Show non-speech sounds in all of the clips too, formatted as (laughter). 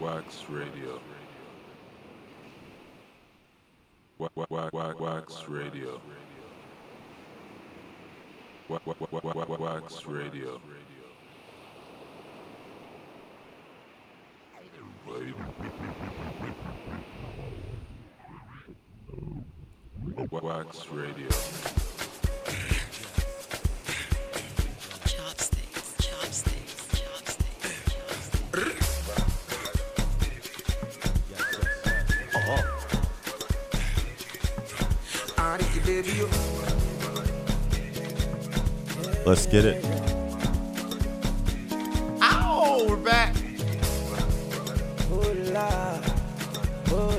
Wax Radio. Wax, Radio. Wax, wax, wax Radio. Wax Radio. Let's get it. Ow, we're back.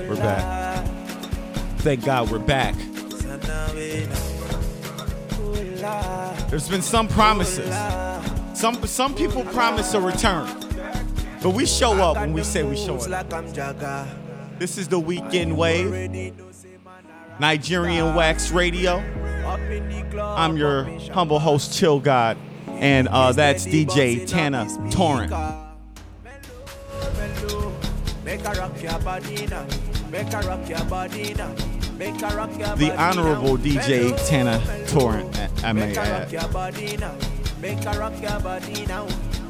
We're back. Thank God we're back. There's been some promises. Some some people promise a return. But we show up when we say we show up. This is the weekend wave. Nigerian Wax Radio. I'm your humble host, Chill God. And uh, that's DJ Tana Torrent. The Honorable DJ Tana Torrent, I may add.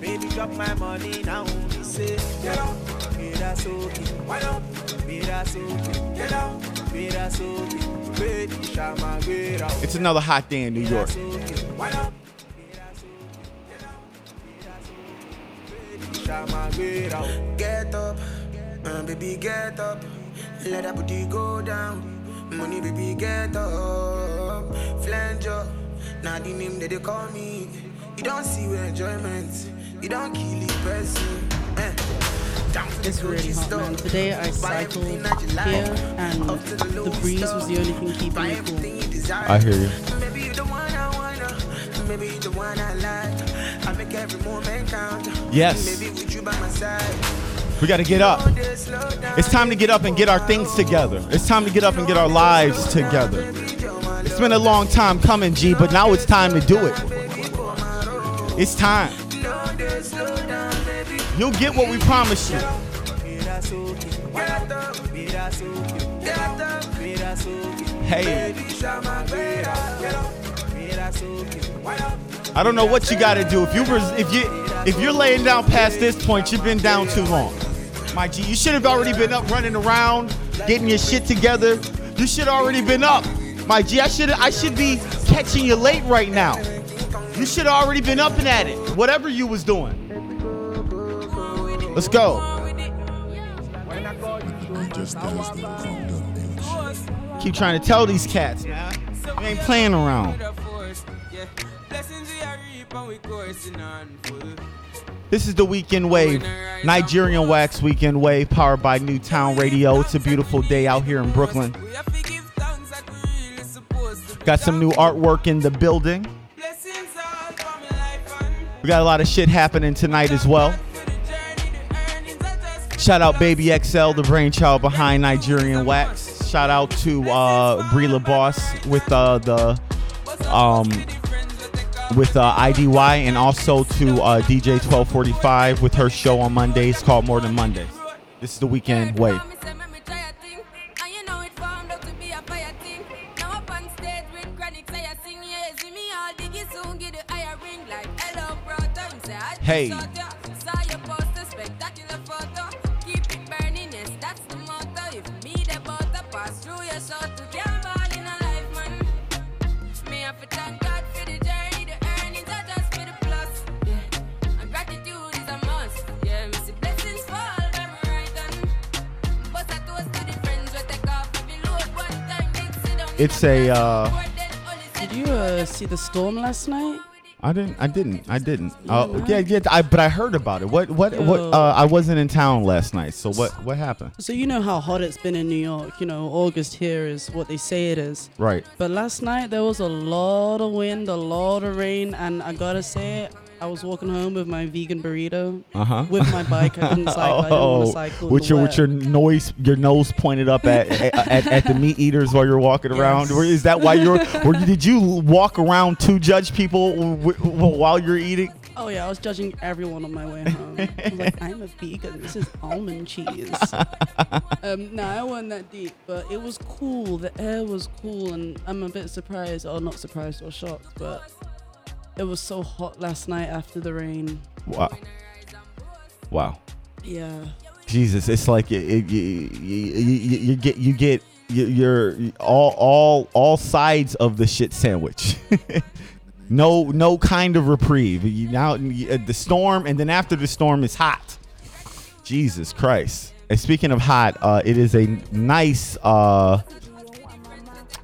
Baby, drop my money now. He say, get up, be that soaking. Why not? Be that soaking. Get up, be that soaking. It's another hot day in New York. Get up, uh, baby, get up. Let that booty go down. Money, baby, get up. Now the name that they call me. You don't see enjoyment. You don't kill the person. It's really hot, man. Today I cycled everything that you like. here, and the the breeze was the only thing keeping me cool. I hear you. Maybe you the one I wanna. Maybe you the one I like. I make every moment count. Yes. Maybe with you by my side. We got to get up. It's time to get up and get our things together. It's time to get up and get our lives together. It's been a long time coming, G, but now it's time to do it. It's time. You'll get what we promised you. Hey? I don't know what you got to do. If you res- if you if you're laying down past this point, you've been down too long. My G, you should have already been up running around, getting your shit together. You should already been up. My G, I should I should be catching you late right now. You should already been up and at it. Whatever you was doing. Let's go. Keep trying to tell these cats, man. We ain't playing around. This is the Weekend Wave, Nigerian Wax Weekend Wave, powered by Newtown Radio. It's a beautiful day out here in Brooklyn. Got some new artwork in the building. We got a lot of shit happening tonight as well. Shout out Baby XL, the brainchild behind Nigerian Wax. Shout out to uh, Boss with uh, the um, with uh, IDY and also to uh, DJ 1245 with her show on Mondays called More Than Mondays. This is the weekend wave. Hey. It's a uh, Did you uh, see the storm last night? I didn't I didn't I didn't. Uh, yeah yeah I but I heard about it. What what what uh, I wasn't in town last night. So what what happened? So you know how hot it's been in New York. You know, August here is what they say it is. Right. But last night there was a lot of wind, a lot of rain, and I gotta say, I was walking home with my vegan burrito Uh-huh. with my bike. I couldn't (laughs) cycle. I didn't to cycle. with your with your noise your nose pointed up (laughs) at at, at the meat eaters while you're walking around. Yes. Or Is that why you're? Or did you walk around to judge people while you're eating? Oh yeah, I was judging everyone on my way home. I was like, (laughs) I'm a vegan. This is almond cheese. um, no, I wasn't that deep, but it was cool. The air was cool, and I'm a bit surprised, or not surprised or shocked, but it was so hot last night after the rain. Wow. Wow. Yeah. Jesus, it's like you, you, you, you get you get you- you're all all all sides of the shit sandwich. (laughs) no no kind of reprieve. You, now uh, the storm, and then after the storm is hot. Jesus Christ. And speaking of hot, uh, it is a nice uh,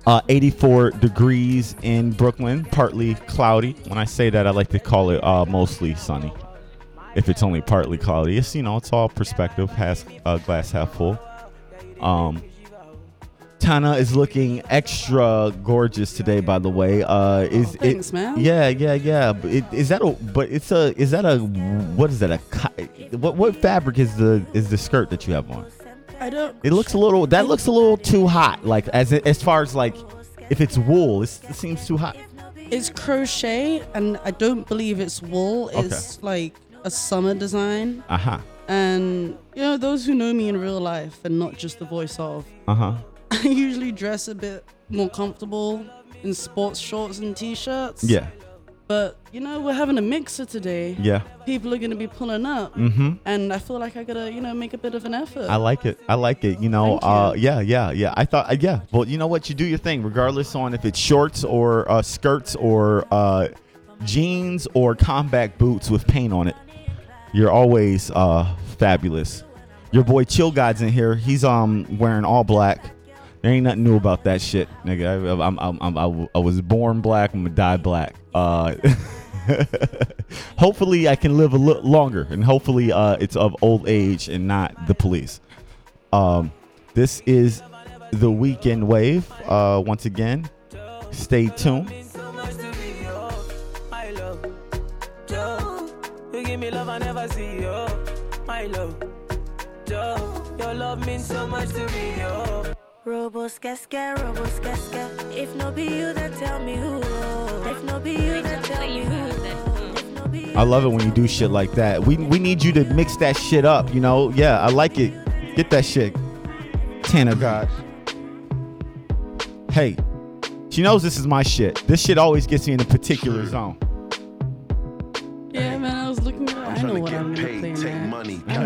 uh, 84 degrees in Brooklyn, partly cloudy. When I say that, I like to call it uh, mostly sunny if it's only partly cloudy. It's you know it's all perspective, has uh, glass half full. Um, Tana is looking extra gorgeous today. By the way, uh, is Oh, thanks, it? man. Yeah, yeah, yeah. It, is that a? But it's a. Is that a? What is that? A? What what fabric is the is the skirt that you have on? I don't. It looks a little. That looks a little too hot. Like as as far as like, if it's wool, it's, it seems too hot. It's crochet, and I don't believe it's wool. It's like a summer design. Uh huh. And you know, those who know me in real life and not just the voice of, Uh huh. (laughs) I usually dress a bit more comfortable in sports shorts and t-shirts. Yeah. But you know, we're having a mixer today. Yeah. People are gonna be pulling up, Mm-hmm. and I feel like I gotta, you know, make a bit of an effort. I like it. I like it. You know, Thank you. uh, yeah, yeah, yeah. I thought, uh, yeah. Well, you know what? You do your thing, regardless on if it's shorts or uh, skirts or uh, jeans or combat boots with paint on it. You're always uh, fabulous. Your boy Chill God's in here. He's um wearing all black. There ain't nothing new about that shit, nigga. I, I'm, I'm, I'm, I, was born black. I'm gonna die black. Uh, (laughs) hopefully, I can live a little longer, and hopefully, uh, it's of old age and not the police. Um, this is the weekend wave. Uh, once again, stay tuned. Joe. Your love means so much to me. Robos casca, robos casca. If no be you, then tell me who. If no be you, then tell me who. If no be you, I love it when you do shit like that. We we need you to mix that shit up. You know, yeah, I like it. Get that shit, Tana God. Hey, she knows this is my shit. This shit always gets me in a particular zone.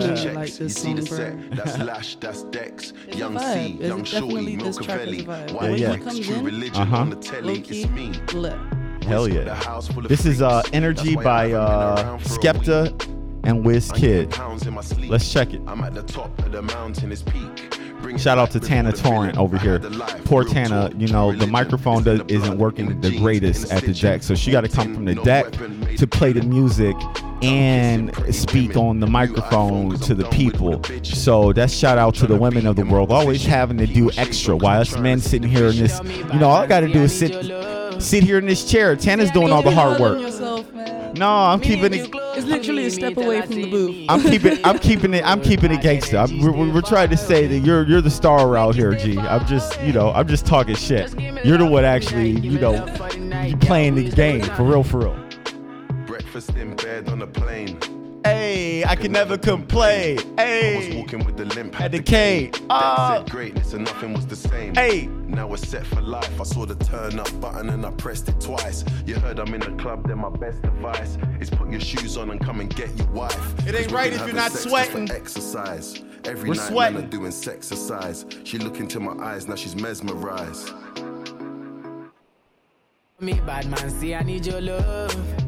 Money, I cash know you checks. like you see the song, set, that's Lash, that's Dex, It's Young. C, It's Young definitely Shorty, this track is a Milcavelli. White When he comes True in, Religion Uh-huh. on the telly, Low-key, it's me. lit. Hell yeah. house full of This is uh. Energy That's why I by haven't uh, around for a Skepta and Wizkid. pounds in my sleep. Let's check it. I'm at the top of the mountain, it's peak. Shout out to Tana Torrent over here. had Poor Tana, you know, the microphone does, isn't working the greatest at the stitching. deck, so she got to come from the deck to play the music and speak on the microphone to the people. So that's shout out to the women of the world, always having to do extra. While us men sitting here in this, you know, all I got to do is sit, sit here in this chair. Tana's doing all the hard Hard work. No, I'm keeping it. It's literally a step away from the booth. I'm keeping I'm keeping it I'm (laughs) keeping it gangster. I'm, we're, we're we're trying to say that you're you're the star out here, G. I'm just you know I'm just talking shit. You're the one actually you know you playing the game for real for real. Breakfast in bed on a plane. Hey, I can never complain. I was Hey, walking with the limp at the K. That Oh, said greatness and nothing was the same. hey. Now we're set for life. I saw the turn up button and I pressed it twice. You heard I'm in the club, then my best advice is put your shoes on and come and get your wife. It ain't right we've if been you're having not sex just sweating. For exercise. Every We're night sweating. men are doing exercise. She look into my eyes, now she's mesmerized. Me bad man, see I need your love.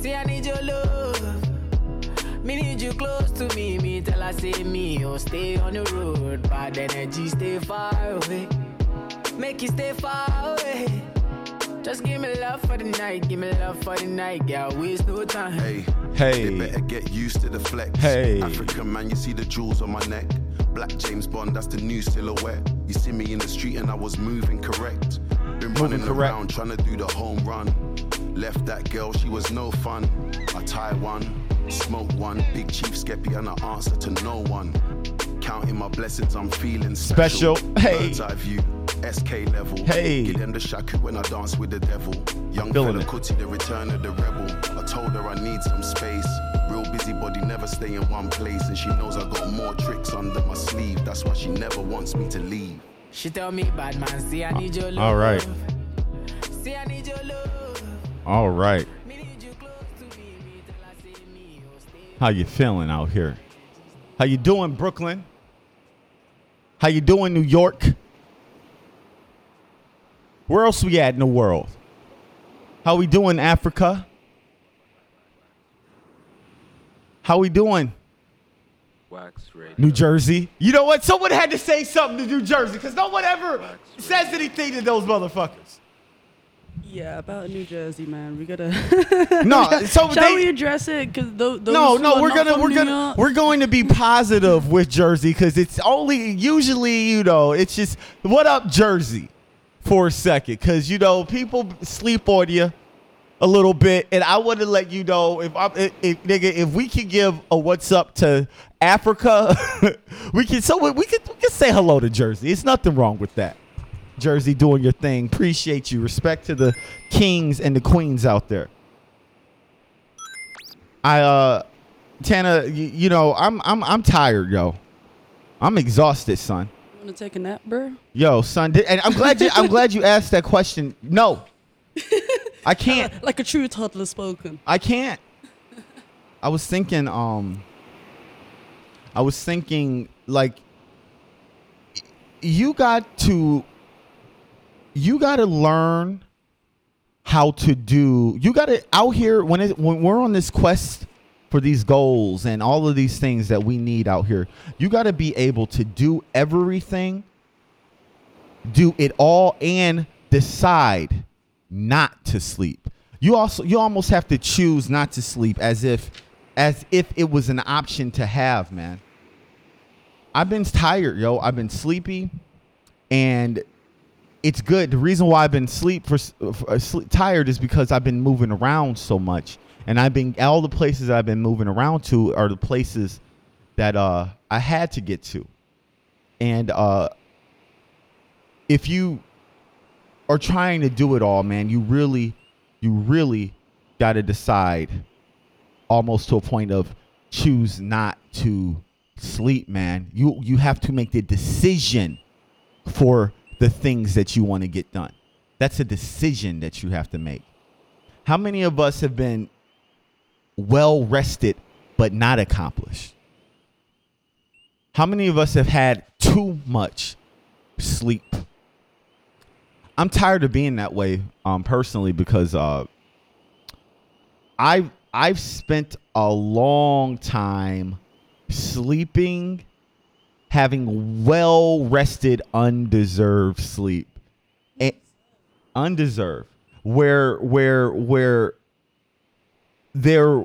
See I need your love. Me need you close to me. Me tell I say me, oh stay on the road. Bad energy, stay far away. Make you stay far away. Just give me love for the night, give me love for the night, girl. Waste no time. Hey, Hey. they better get used to the flex. Hey. African man, you see the jewels on my neck. Black James Bond, that's the new silhouette. You see me in the street and I was moving correct. Been running correct. around trying to do the home run. Left that girl, she was no fun. I tie one, smoke one, big chief skeppy and I answer to no one. Counting my blessings, I'm feeling special. Special. Hey. Bird's eye view, SK level. Hey. Give them the shaku when I dance with the devil. Young Feeling Fela it. Kuti, the return of the rebel. I told her I need some space. Real busybody, never stay in one place. And she knows I got more tricks under my sleeve. That's why she never wants me to leave. She tell me, bad man, see I need your love. All right. See I need your love. All right. Me need you close to me. Me tell her say me, stay. How you feeling out here? How you doing, Brooklyn? How you doing, New York? Where else we at in the world? How we doing, Africa? How we doing, Wax Radio. New Jersey? You know what? Someone had to say something to New Jersey because no one ever says anything to those motherfuckers. Yeah, about New Jersey, man. We gotta. (laughs) No, (laughs) so Shall they- we address it? Cause those, those no, no, we're gonna we're New gonna York- we're going to be positive with Jersey because it's only usually you know it's just what up Jersey for a second because you know people sleep on you a little bit and I want to let you know if I'm if, if nigga if we can give a what's up to Africa (laughs) we can so we can we can say hello to Jersey it's nothing wrong with that Jersey doing your thing appreciate you respect to the kings and the queens out there. I uh Tana, you, you know, I'm I'm I'm tired, yo. I'm exhausted, son. You wanna take a nap, bro? Yo, son, di- and I'm glad you I'm (laughs) glad you asked that question. No. I (laughs) can't. Like a true toddler spoken. I can't. I was thinking um I was thinking like you got to you got to learn how to do you got to out here when it when we're on this quest for these goals and all of these things that we need out here you got to be able to do everything do it all and decide not to sleep. You also you almost have to choose not to sleep as if as if it was an option to have man. I've been tired yo. I've been sleepy and it's good. The reason why I've been sleep for, for uh, sleep, tired is because I've been moving around so much, and I've been all the places I've been moving around to are the places that uh I had to get to, and uh if you are trying to do it all, man, you really, you really got to decide, almost to a point of choose not to sleep, man. You you have to make the decision for the things that you want to get done. That's a decision that you have to make. How many of us have been well rested but not accomplished? How many of us have had too much sleep? I'm tired of being that way um, personally because uh, I've I've spent a long time sleeping having well rested, undeserved sleep. And undeserved. Where where where there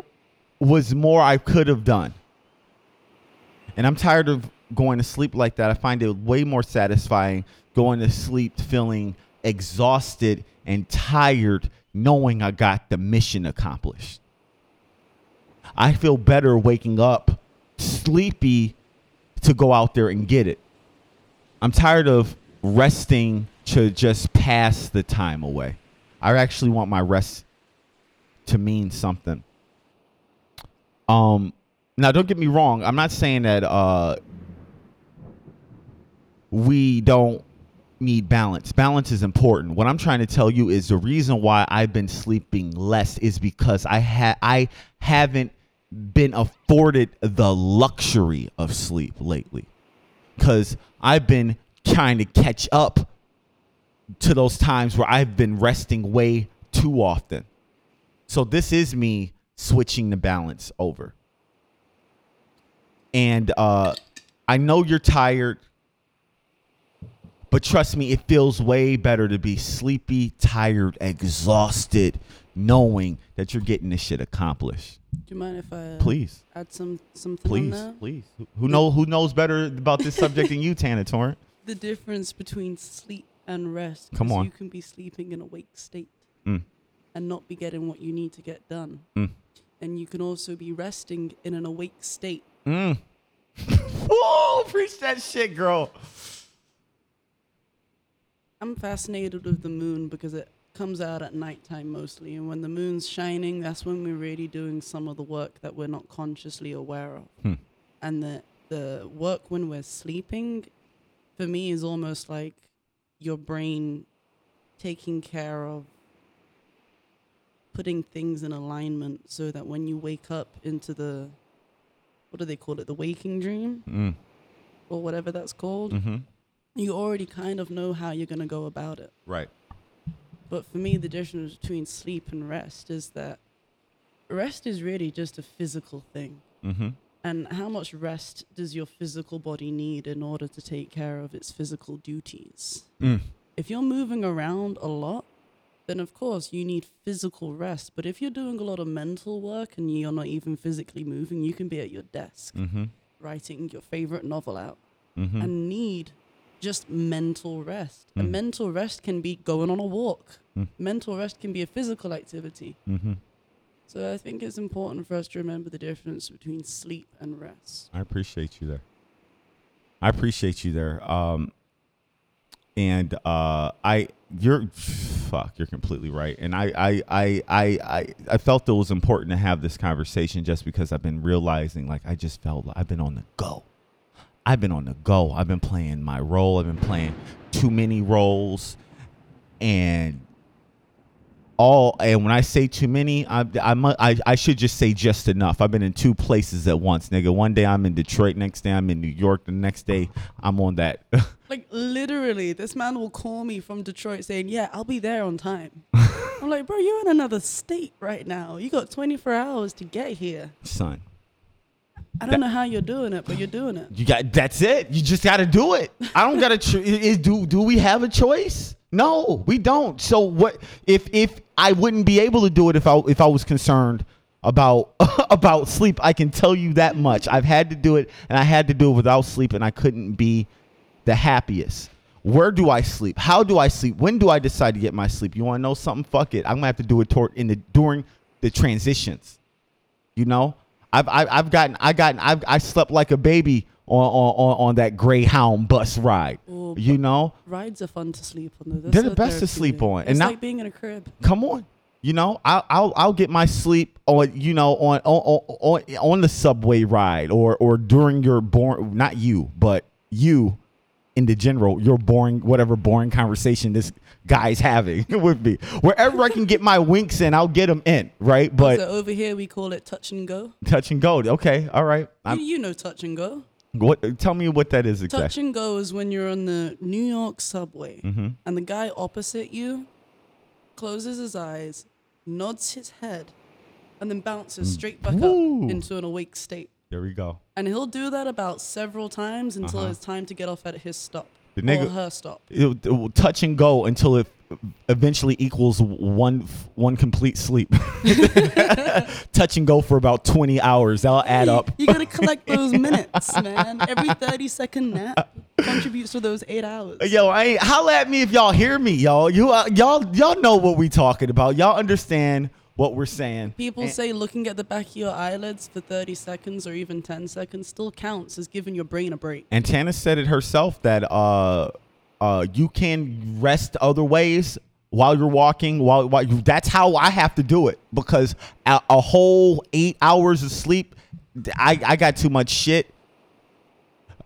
was more I could have done. And I'm tired of going to sleep like that. I find it way more satisfying going to sleep feeling exhausted and tired knowing I got the mission accomplished. I feel better waking up sleepy to go out there and get it. I'm tired of resting to just pass the time away. I actually want my rest to mean something. Um now don't get me wrong, I'm not saying that uh we don't need balance. Balance is important. What I'm trying to tell you is the reason why I've been sleeping less is because I ha- I haven't been afforded the luxury of sleep lately. Cuz I've been trying to catch up to those times where I've been resting way too often. So this is me switching the balance over. And uh I know you're tired but trust me, it feels way better to be sleepy, tired, exhausted, knowing that you're getting this shit accomplished. Do you mind if I Please. add some something Please, please. Who- know who knows better about this subject than you, Tana Torrent? (laughs) The difference between sleep and rest. Come on. You can be sleeping in a wake state Mm. and not be getting what you need to get done. Mm. And you can also be resting in an awake state. Mm. (laughs) Whoa, preach that shit, girl. I'm fascinated with the moon because it comes out at nighttime mostly, and when the moon's shining, that's when we're really doing some of the work that we're not consciously aware of. Hmm. And the the work when we're sleeping, for me, is almost like your brain taking care of putting things in alignment so that when you wake up into the what do they call it the waking dream Mm. or whatever that's called Mm-hmm. you already kind of know how you're going to go about it Right. But for me the difference between sleep and rest is that rest is really just a physical thing Mm-hmm. and how much rest does your physical body need in order to take care of its physical duties Mm. if you're moving around a lot, then of course you need physical rest. But if you're doing a lot of mental work and you're not even physically moving, you can be at your desk Mm-hmm. writing your favorite novel out Mm-hmm. and need just mental rest. And Mm. mental rest can be going on a walk. Mm. Mental rest can be a physical activity. Mm-hmm. So I think it's important for us to remember the difference between sleep and rest. I appreciate you there. I appreciate you there. Um, and uh, I, you're, fuck, you're completely right. And I, I, I, I, I, I felt it was important to have this conversation just because I've been realizing, like, I just felt like I've been on the go. I've been on the go. I've been playing my role. I've been playing too many roles, and all and when I say too many, I I, I I should just say just enough. I've been in two places at once, nigga. One day I'm in Detroit, next day I'm in New York, the next day I'm on that. (laughs) Like literally, this man will call me from Detroit saying, "Yeah, I'll be there on time." (laughs) I'm like, "Bro, you're in another state right now. You got 24 hours to get here. Son, I don't know how you're doing it, but you're doing it." you got that's it. You just got to do it. I don't got to. Cho- i- i- do do we have a choice? No, we don't. So what if if I wouldn't be able to do it if I if I was concerned about (laughs) about sleep? I can tell you that much. I've had to do it, and I had to do it without sleep, and I couldn't be the happiest. Where do I sleep? How do I sleep? When do I decide to get my sleep? You want to know something? Fuck it. I'm gonna have to do it toward in the during the transitions. You know, I've I've, I've gotten I gotten I've I slept like a baby on on on, on that Greyhound bus ride. Oh, you know, Rides are fun to sleep on. Though. They're the best to sleep on, It's now- like being in a crib. come on. You know, I'll I'll, I'll get my sleep on you know on on on, on the subway ride or or during your born not you but you in the general your boring whatever boring conversation this guy's having (laughs) with me wherever I can get my winks in I'll get them in right but so over here we call it touch and go. touch and go okay all right You, you know touch and go. what tell me what that is exactly Touch and go is when you're on the New York subway Mhm. and the guy opposite you closes his eyes, nods his head, and then bounces straight back Woo. up into an awake state. There we go And he'll do that about several times until Uh-huh. it's time to get off at his stop The or nigga- her stop. it, will- it will touch and go until it eventually equals one one complete sleep. (laughs) touch and go for about twenty hours. That'll add up. You gotta collect (laughs) those minutes, man. Every 30 second nap contributes to those eight hours. Yo, I ain't, holla at me if y'all hear me, y'all. You uh, y'all y'all know what we talking about. Y'all understand what we're saying. People And- say looking at the back of your eyelids for 30 seconds or even 10 seconds still counts as giving your brain a break. And Tana said it herself that uh uh you can rest other ways while you're walking while while you that's how I have to do it because a, a whole 8 hours of sleep I I got too much shit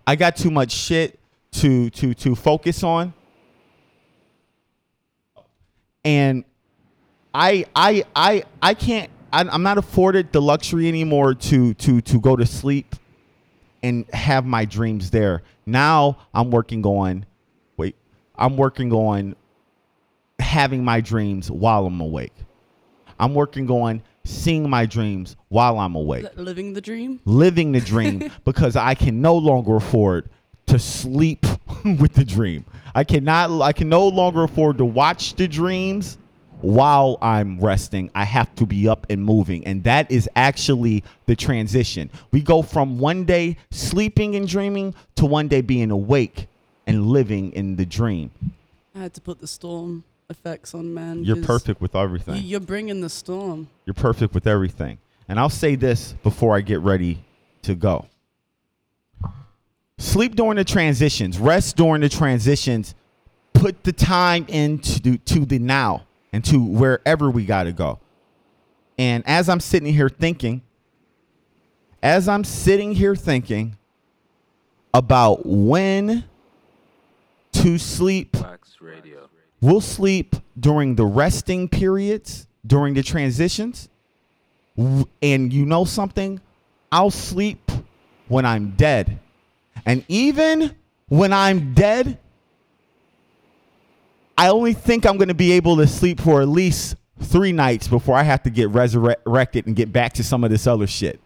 I got too much shit to to to focus on and I I I I can't I, I'm not afforded the luxury anymore to to to go to sleep and have my dreams there. Now I'm working on wait, I'm working on having my dreams while I'm awake. I'm working on seeing my dreams while I'm awake. Li- Living the dream. Living the dream (laughs) because I can no longer afford to sleep (laughs) with the dream. I cannot I can no longer afford to watch the dreams while I'm resting. I have to be up and moving. And that is actually the transition. We go from one day sleeping and dreaming to one day being awake and living in the dream. I had to put the storm effects on, man. You're perfect with everything. you're bringing the storm. You're perfect with everything. And I'll say this before I get ready to go. Sleep during the transitions, rest during the transitions, put the time into to the now and to wherever we got to go. And as I'm sitting here thinking, as I'm sitting here thinking about when to sleep, we'll sleep during the resting periods, during the transitions. And you know something? I'll sleep when I'm dead. And even when I'm dead, I only think I'm going to be able to sleep for at least three nights before I have to get resurrected and get back to some of this other shit.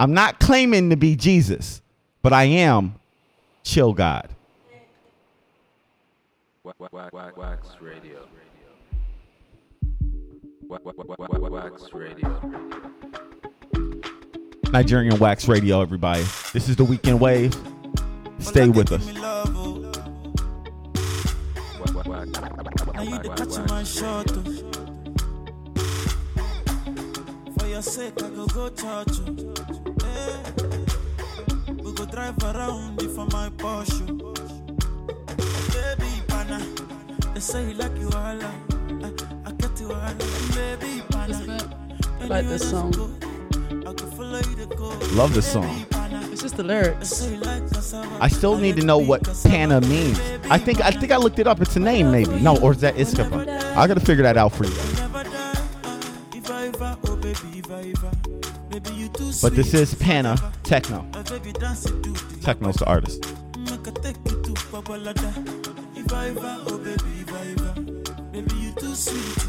I'm not claiming to be Jesus, but I am chill God. Wa- wa- wa- wa- Wax Radio. Wa- wa- wa- wa- wa- Wax Radio. Nigerian Wax Radio, everybody. This is the Weekend Wave. Stay with us. Now you the catch Wax my shot. oh. For your sake, I go go church. oh. Eh. We go drive around it for my Porsche. Baby, pana. They say you like you all. I, I get you all. Baby, pana. I like this song. Love this song. It's just the lyrics. Say you like cassava. I still need to know what Pana means. I think I think I looked it up. It's a name, maybe. No, or is that Iskapa? I gotta figure that out for you. Never die. If I ever, baby, if I ever. Baby, you too But this is Pana Tekno. Baby, dance it, do the Tekno's the artist. Make I take you to Babalada. If I ever, baby, if I ever. Baby, you too sweet,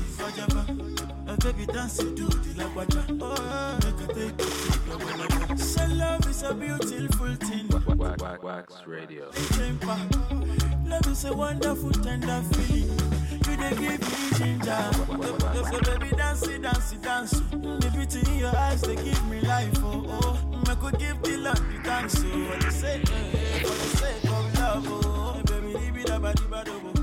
baby, dance it, do the lagwaja. Oh, make take you to Babalada. So love is a beautiful thing. wa- wa- wa- Wax Radio. Love is a wonderful, tender feeling. You dey give me ginger. So baby, dance it, dance it, dance. Mm, the beauty in your eyes, they give me life. Oh, oh. Mm, I could give the love the thanks. Oh. So for the sake, eh, for the sake of love. Oh, baby, leave it about the bad.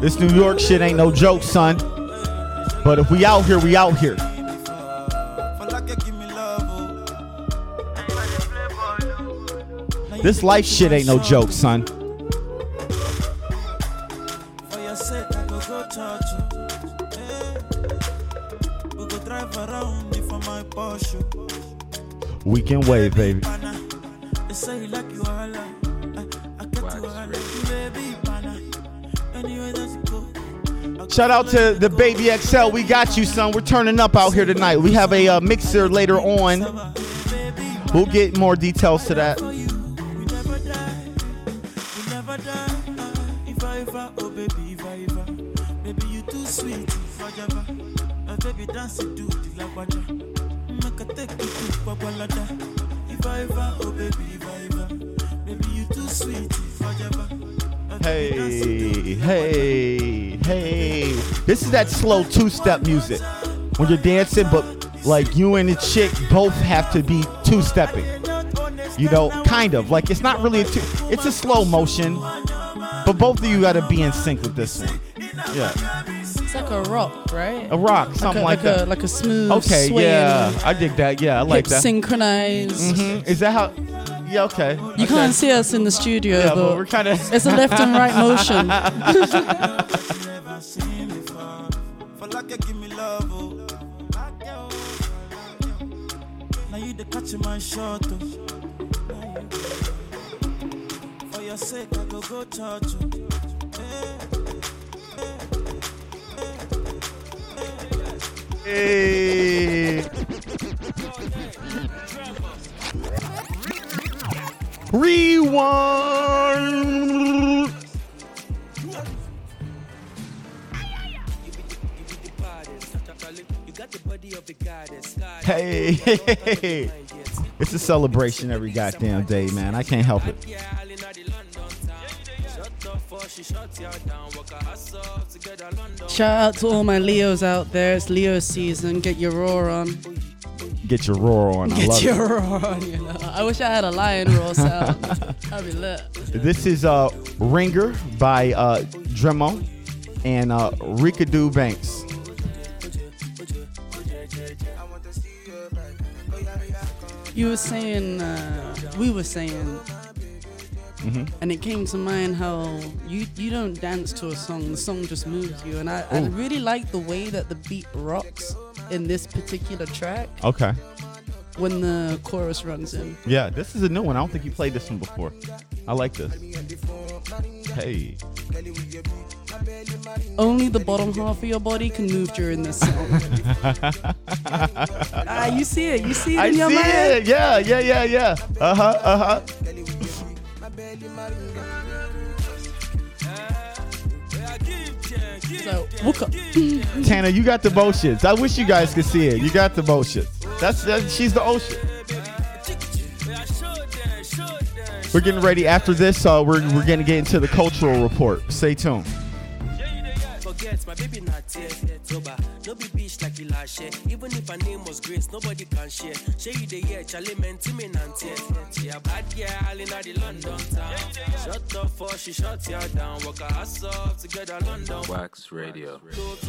This New York shit ain't no joke, son. But if we out here, we out here. This life shit ain't no joke, son. For your sake, I Shout out to the Baby XL. We got you, son. We're turning up out here tonight. We have a uh, mixer later on. We'll get more details to that. If I ever, oh you too sweet. If I ever. Hey, hey, hey. This is that slow two step music. When you're dancing, but like you and the chick both have to be two stepping. You know, kind of. Like it's not really a two, it's a slow motion, but both of you got to be in sync with this one. Yeah. It's like a rock, right? A rock, something like, a, that. A, like a smooth. okay, swaying, yeah. I dig that. Yeah, I like that. synchronized. Mhm. Is that how? Yeah, okay. You okay. can't see us in the studio, Yeah, but but, we're kind of. (laughs) it's a left and right motion. never seen before. For like you give me love, oh. Now you the catch my shot, oh. Now you- For your sake, I go go church, Rewind. Hey. (laughs) it's a celebration every goddamn day, man. I can't help it. Shout out to all my Leos out there. It's Leo season. Get your roar on. Get your roar on. I Get love your it. roar on. You know, I wish I had a lion roar sound. (laughs) That'd be lit. This is uh, Ringer by uh, Dremo and uh, Reekado Banks. You were saying, uh, we were saying Mhm. and it came to mind how you you don't dance to a song; the song just moves you. And I, I really like the way that the beat rocks in this particular track Okay. when the chorus runs in. Yeah, this is a new one. I don't think you played this one before. I like this. Hey. Only the bottom half of your body can move during this song. (laughs) ah, you see it. You see it I in your see mind. it. Yeah, yeah, yeah, yeah. Uh huh. Uh huh. So, woke up. Tana, you got the motions. I wish you guys could see it. You got the motions. That's that, she's the ocean. We're getting ready after this. Uh, we're we're gonna get into the cultural report. Stay tuned. Forget my baby not here. Oh, Sober, no be bitch like you last year. Even if her name was Grace, nobody can share. Share you the year, Charlie menti me nantie. She a bad girl in the London town. Shut up for she shut you down. Walk her ass off together London. Wax Radio. Go to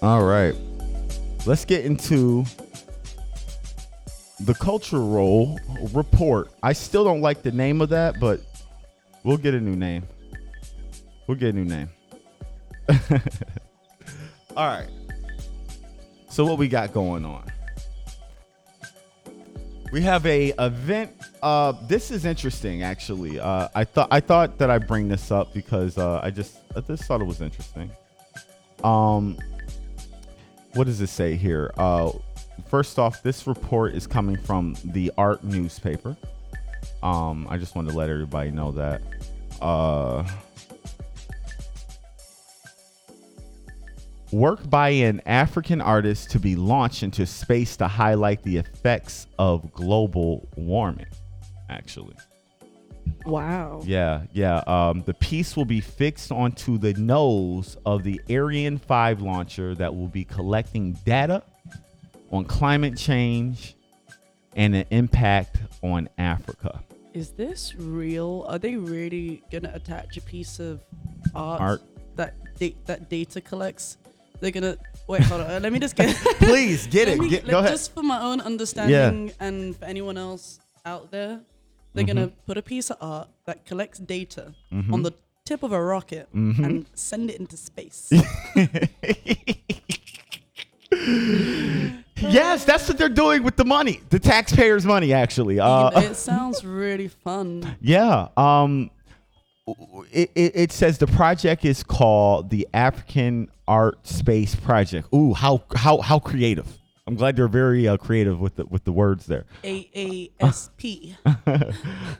All right. Let's get into the cultural report. I still don't like the name of that, but we'll get a new name. We'll get a new name. (laughs) All right. So what we got going on? We have a event. Uh, this is interesting, actually. Uh, I thought I thought that I bring this up because uh, I just I just thought it was interesting. Um, what does it say here? Uh, first off, this report is coming from the Art newspaper. Um, I just wanted to let everybody know that. Uh, work by an African artist to be launched into space to highlight the effects of global warming. Actually, Wow. yeah, yeah. Um, the piece will be fixed onto the nose of the Ariane 5 launcher that will be collecting data on climate change and the impact on Africa. Is this real? Are they really gonna attach a piece of art, Art. that da- that data collects? They're gonna wait. Hold on. Let me just get. (laughs) Please get (laughs) it. me- Get, go ahead. Just for my own understanding and for anyone else out there, they're gonna put a piece of art that collects data on the tip of a rocket and send it into space. (laughs) Yes, that's what they're doing with the money, the taxpayers' money. Actually, uh, it sounds really fun. (laughs) Yeah. Um it, it, it says the project is called the African Art Space Project. Ooh, how how how creative. I'm glad they're very uh, creative with the with the words there. A A S P. (laughs)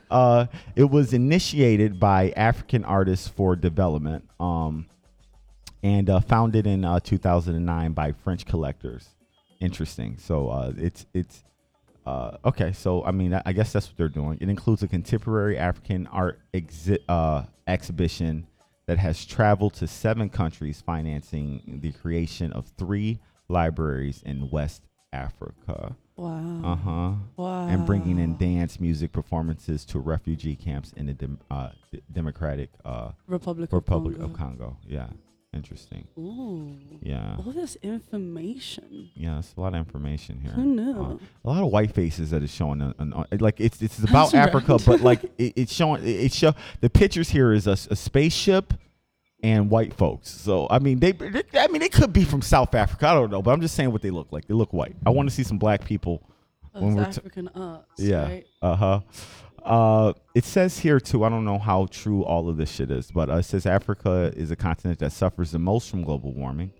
Uh it was initiated by African Artists for Development um and uh, founded in uh, 2009 by French collectors. Interesting. So uh it's it's uh, okay, so I mean, I I guess that's what they're doing. It includes a contemporary African art exi- uh, exhibition that has traveled to seven countries, financing the creation of three libraries in West Africa. Wow. Uh huh. Wow. And bringing in dance music performances to refugee camps in the dem- uh, D- Democratic uh, Republic, Republic of of Congo. Congo. Yeah. Interesting. Ooh. Yeah. All this information. Yeah, it's a lot of information here. Who knew? Uh, a lot of white faces that is showing. On, on- on- like it's it's about That's Africa, right. but like it, it's showing. It, it show the pictures here is a spaceship and white folks. So I mean they, they- I mean they could be from South Africa. I don't know, but I'm just saying what they look like. They look white. I want to see some black people Oh, when we're t- African arts. yeah. Right? Uh huh. Uh, it says here too. I don't know how true all of this shit is, but uh, it says Africa is a continent that suffers the most from global warming,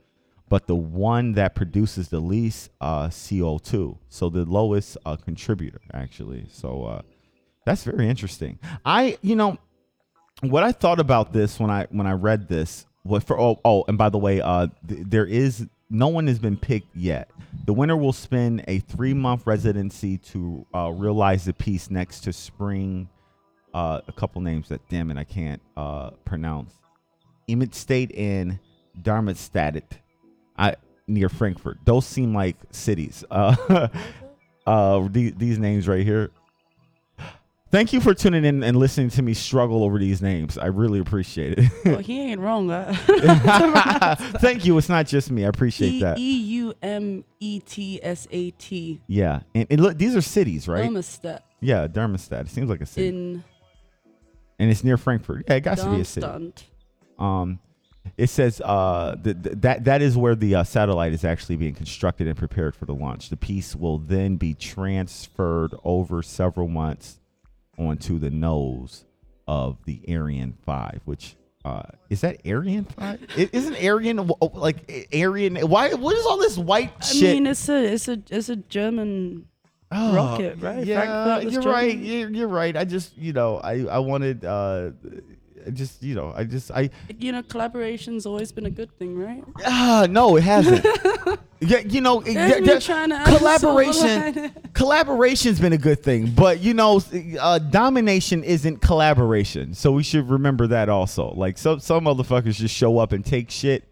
but the one that produces the least uh, CO2. So the lowest uh, contributor, actually. So uh, that's very interesting. I, you know, what I thought about this when I when I read this was for oh oh and by the way, uh, th- there is no one has been picked yet. The winner will spend a three month residency to uh, realize the piece next to Spring. Uh, a couple names that damn it I can't uh, pronounce. Emmett State and Darmstadt, I near Frankfurt. Those seem like cities. Uh, (laughs) uh, these, these names right here. Thank you for tuning in and listening to me struggle over these names. I really appreciate it. Well, (laughs) he ain't wrong. uh, (laughs) Thank you. It's not just me. I appreciate E that. E U M E T S A T. Yeah, and, and look, these are cities, right? Darmstadt. Yeah, Darmstadt. It seems like a city, In and it's near Frankfurt. Yeah, it got to be a city. Um, it says uh th- th- that that is where the uh, satellite is actually being constructed and prepared for the launch. The piece will then be transferred over several months onto the nose of the Ariane Five, which. Uh, is that Ariane five? Isn't Arian like Arian? Why? What is all this white I shit? mean, it's a it's a it's a German Oh, rocket, right? Yeah, you're right. You're, you're right. I just, you know, I I wanted, uh, I just, you know, I just, I You know, collaboration's always been a good thing, right? ah no, it hasn't. (laughs) yeah, you know, yeah, to collaboration, (laughs) collaboration's been a good thing, but you know, uh, domination isn't collaboration. So we should remember that also. Like some some motherfuckers just show up and take shit,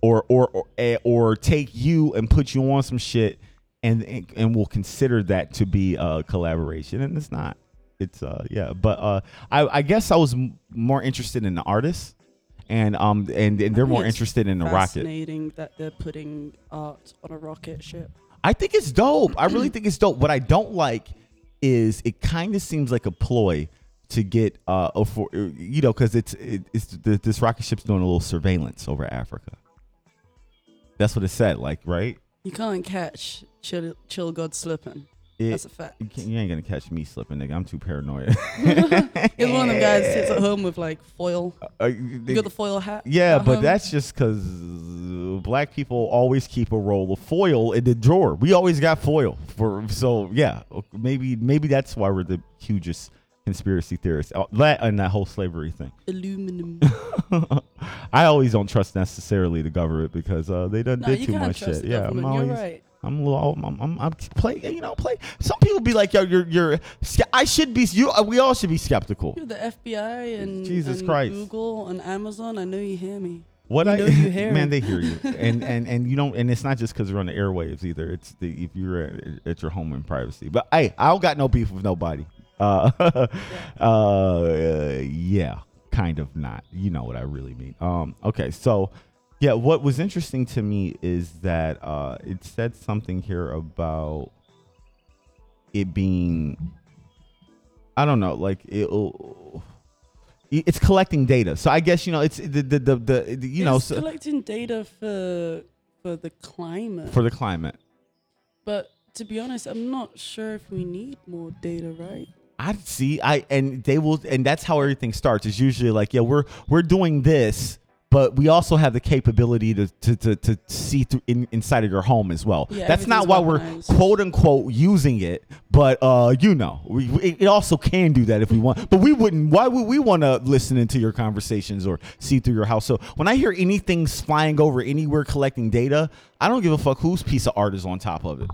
or or or, eh, or take you and put you on some shit, and and, and we'll consider that to be a collaboration, and it's not. It's uh yeah, but uh I I guess I was m- more interested in the artists. And um and, and they're more interested in the rocket. Fascinating that they're putting art on a rocket ship. I think it's dope. I really think it's dope. What I don't like is it kind of seems like a ploy to get uh for you know because it's it, it's this rocket ship's doing a little surveillance over Africa. That's what it said. Like right. You can't catch chill, chill God slipping. It- That's a fact. You, you ain't gonna catch me slipping, nigga. I'm too paranoid. (laughs) It's one of them guys sits at home with like foil. Uh, You got the foil hat. Yeah, but home? that's just because black people always keep a roll of foil in the drawer. We always got foil for so yeah. Maybe maybe that's why we're the hugest conspiracy theorists. Uh, That and that whole slavery thing. aluminum. (laughs) I always don't trust necessarily the government because uh, they done No, did too much shit. Yeah, I'm always. right. I'm a little. I'm, I'm, I'm play. You know, play. Some people be like, yo, you're, you're. I should be. You. uh, We all should be skeptical. You're the FBI and, Jesus and Christ. Google and Amazon. I know you hear me. What You I know you hear man, they hear you, (laughs) and and and you don't, and it's not just because we're on the airwaves either. It's the if you're at, at your home in privacy. But hey, I don't got no beef with nobody. Uh, (laughs) uh, yeah, kind of not. You know what I really mean. Um, okay, so yeah, what was interesting to me is that uh, it said something here about it being, I don't know, like it. It's collecting data, so I guess you know it's the the the, the, the you know so- collecting data for for the climate. for the climate. but to be honest, I'm not sure if we need more data, right? I see. I and they will, and that's how everything starts. Is usually like, yeah, we're we're doing this, but we also have the capability to to to, to see through in, inside of your home as well. Yeah, that's not why we're quote unquote using it, but uh, you know, we, it also can do that if we want. But we wouldn't. Why would we want to listen into your conversations or see through your house? So when I hear anything flying over anywhere collecting data, I don't give a fuck whose piece of art is on top of it.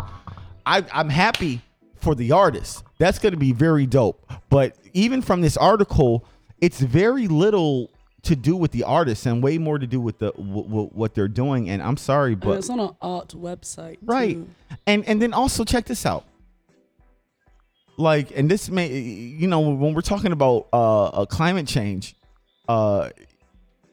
I, I'm happy for the artist. That's going to be very dope. But even from this article, it's very little to do with the artists and way more to do with the w- w- what they're doing. And I'm sorry, And but it's on an art website. right. too. And and then also check this out. Like, and this may, you know, when we're talking about uh, uh climate change, uh,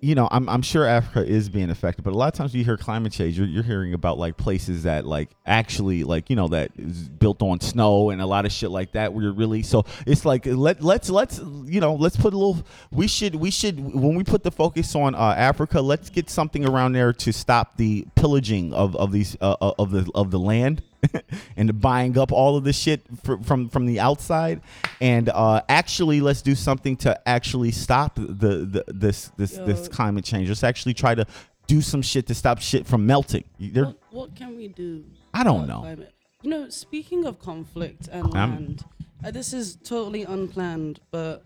you know, I'm I'm sure Africa is being affected, but a lot of times you hear climate change, you're, you're hearing about like places that like actually like you know that is built on snow and a lot of shit like that. Where you're really so it's like let let's let's you know let's put a little. We should we should when we put the focus on uh, Africa, let's get something around there to stop the pillaging of of these uh, uh, of the of the land. (laughs) and buying up all of this shit fr- from from the outside, and uh, actually let's do something to actually stop the, the this this this climate change. Let's actually try to do some shit to stop shit from melting. What, what can we do? I don't know. climate? You know, speaking of conflict and I'm- land, uh, this is totally unplanned, but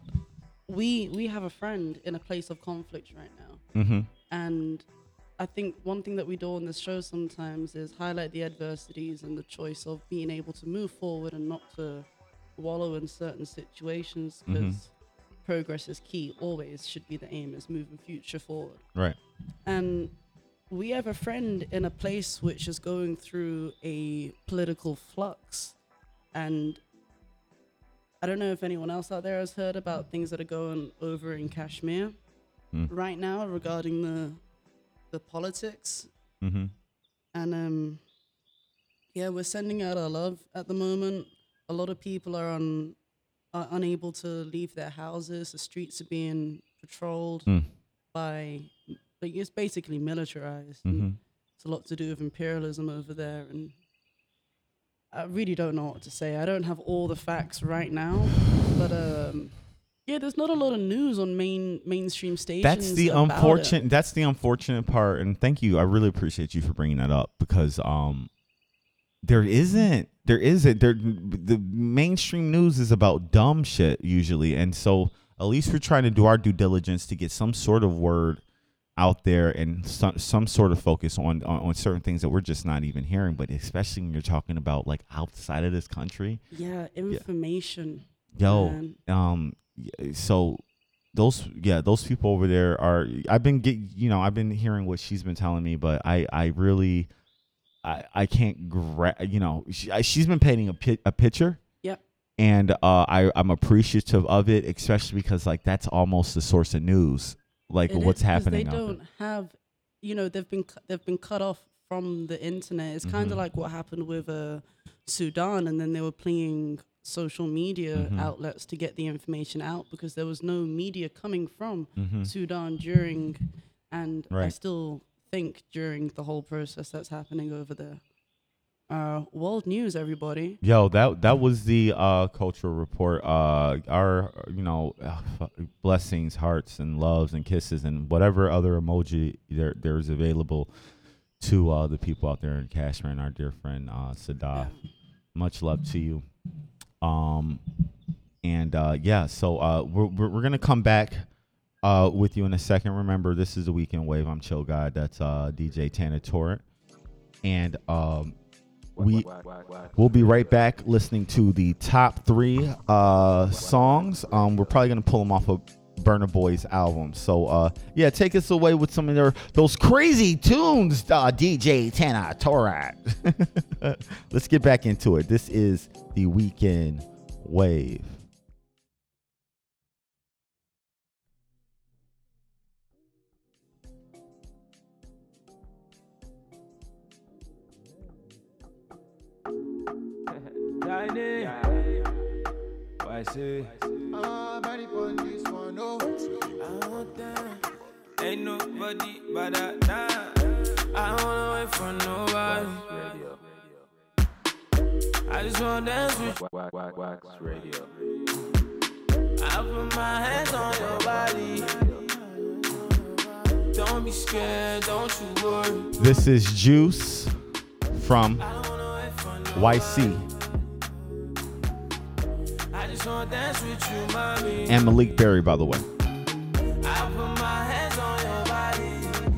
we we have a friend in a place of conflict right now, mm-hmm. and I think one thing that we do on this show sometimes is highlight the adversities and the choice of being able to move forward and not to wallow in certain situations because progress is key. Always should be the aim is moving future forward right. and we have a friend in a place which is going through a political flux and i don't know if anyone else out there has heard about things that are going over in kashmir Mm. right now regarding the the politics Mm-hmm. and um yeah we're sending out our love at the moment a lot of people are on are unable to leave their houses the streets are being patrolled Mm. by like it's basically militarized Mm-hmm. it's a lot to do with imperialism over there and i really don't know what to say i don't have all the facts right now but um yeah there's not a lot of news on main mainstream stations That's the about it. unfortunate. That's the unfortunate part. And thank you. I really appreciate you for bringing that up because um, there isn't. There isn't. There. The mainstream news is about dumb shit usually, and so at least we're trying to do our due diligence to get some sort of word out there and some some sort of focus on, on on certain things that we're just not even hearing. But especially when you're talking about like outside of this country, yeah information yo man. um so those yeah those people over there are i've been get you know i've been hearing what she's been telling me but i i really i i can't gra- you know she, I, she's been painting a, pi- a picture Yep. and uh i i'm appreciative of it especially because like that's almost the source of news like It what's is, happening They don't have, you know, they've been they've been cut off from the internet. It's kind Mhm. of like what happened with uh, Sudan, and then they were playing social media Mhm. outlets to get the information out because there was no media coming from Mhm. Sudan during, and I still think during the whole process that's happening over there. Uh, world news, everybody. Yo, that that was the uh, cultural report. Uh, our you know (sighs) blessings, hearts, and loves and kisses, and whatever other emoji there there is available to uh, the people out there in Kashmir and our dear friend uh, Sadaf. Much love to you. Um, and uh, yeah, so uh, we're we're, we're gonna come back. Uh, with you in a second. Remember, this is the weekend wave. I'm Chill Guy. That's uh, DJ Tanner Torrent, and um, we we'll be right back listening to the top three uh songs um we're probably gonna pull them off of Burna Boy's album so uh yeah take us away with some of their those crazy tunes uh dj tana torad (laughs) let's get back into it this is the weekend wave (laughs) Tiny. Why say? Ah, body on this one. Ain't nobody but I, nah. I don't wanna wait for nobody. I just wanna dance with Wax, wax, wax radio. I put my hands on your body. Don't be scared, don't you worry. this is juice from yc I just wanna dance with you, mommy. and malik berry by the way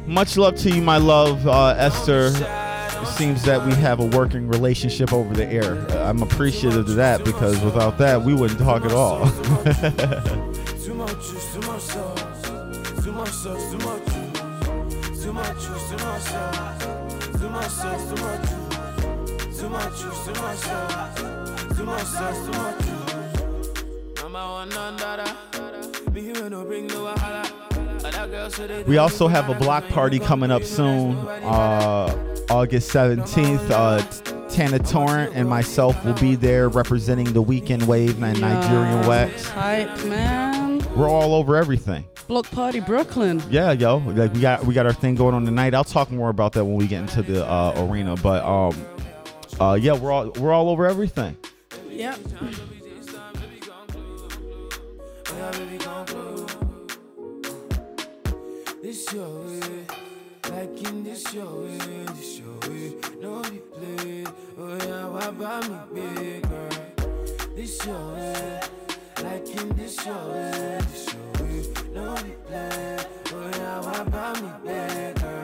Much love to you, my love, uh, Esther. It seems that we have a working relationship over the air. Uh, I'm appreciative of that because without that, we wouldn't talk at all. (laughs) We also have a block party coming up soon, uh, August 17th. Uh, Tana Torrent and myself will be there representing the Weekend Wave and Nigerian Wax. Hype, man. We're all over everything. Block Party Brooklyn. Yeah, yo, like we got we got our thing going on tonight. I'll talk more about that when we get into the uh, arena. But um, uh, yeah, we're all we're all over everything. Yep. This your way, like in this your way, this your way. No be play, oh yeah, why buy me big girl? This your way, like in this your way, this your way. No be play, oh yeah, why buy me big girl?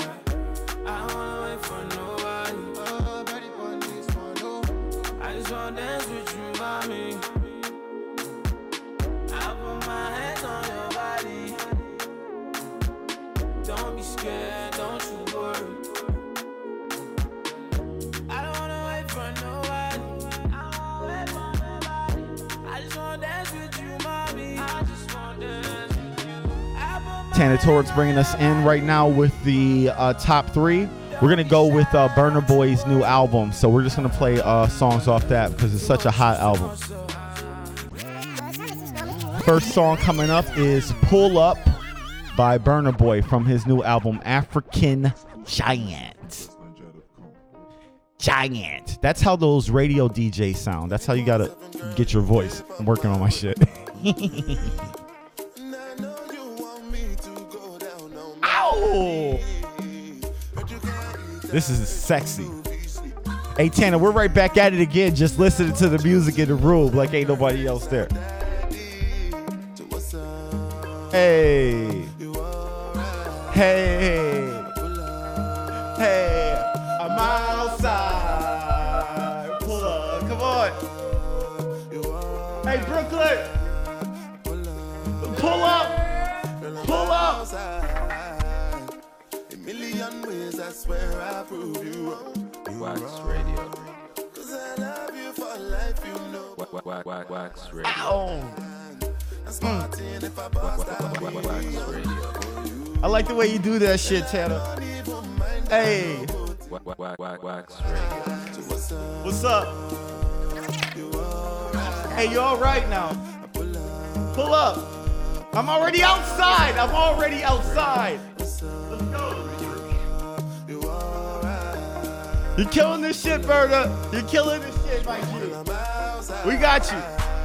I wanna wait for nobody. Oh, ready for this one, oh. I just wanna dance with you, mommy. My hands on your body. Don't be scared, don't you worry. I don't wanna wait for nobody. I don't wanna wait for nobody. I just wanna dance with you, mommy. I just wanna dance with you. I put my Tana Torrent's bringing us in right now with the uh, top three. We're gonna go with uh, Burna Boy's new album, so we're just gonna play uh, songs off that because it's such a hot album. First song coming up is "Pull Up" by Burna Boy from his new album African Giant. Giant. That's how those radio DJs sound. That's how you gotta get your voice. I'm working on my shit. (laughs) Ow! This is sexy. Hey Tana, we're right back at it again, just listening to the music in the room like ain't nobody else there. Hey. Hey. Hey. I'm outside. Pull up. Come on. Hey, Brooklyn. Pull up. Pull up. A million ways, I swear I prove you wrong. Wax Radio. Cause I love you for life, you know. Wax, wax, wax, wax Radio. If I like the way you do that shit, Tanner. Hey. What's up? Hey, you all right now? Pull up. I'm already outside. I'm already outside. Let's go. You're killing this shit, Berta. You're killing this shit, my G. We got you.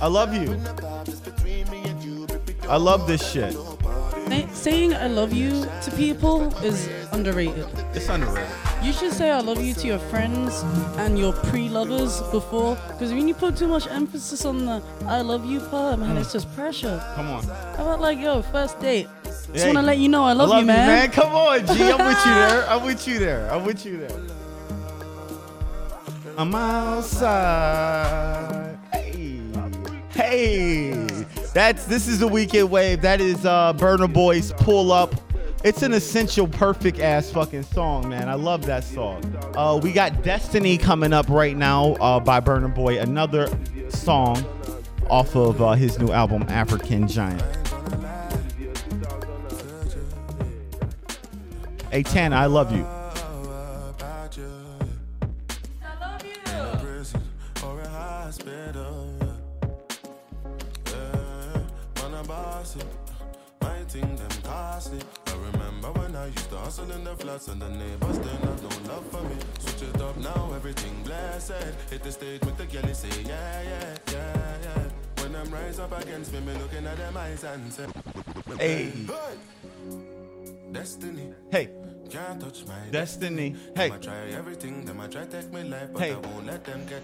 I love you. I love this shit. Saying I love you to people is underrated. It's underrated. You should say I love you to your friends and your pre-lovers before, because when you put too much emphasis on the I love you part, man, hmm. it's just pressure. Come on. How about like yo, first date? Just Hey, want to let you know I love, you, man. man. Come on, G. I'm with you there. (laughs) I'm with you there. I'm with you there. I'm outside. Hey. That's this is the weekend wave. That is uh Burna Boy's pull up. It's an essential, perfect ass fucking song, man. I love that song. Uh, we got Destiny coming up right now uh, by Burna Boy, another song off of uh, his new album African Giant. Hey Tana, I love you.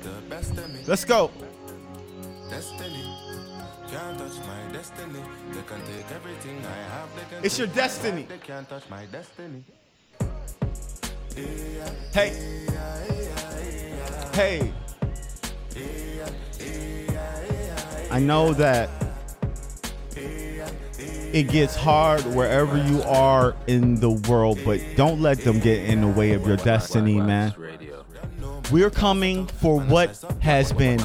The best of me. Let's go. Destiny. Can't touch my destiny. They can take everything I have. They can It's your destiny. life. They can't touch my destiny. Hey. Hey. I know that it gets hard wherever you are in the world, but don't let them get in the way of your destiny, man. We're coming for what has been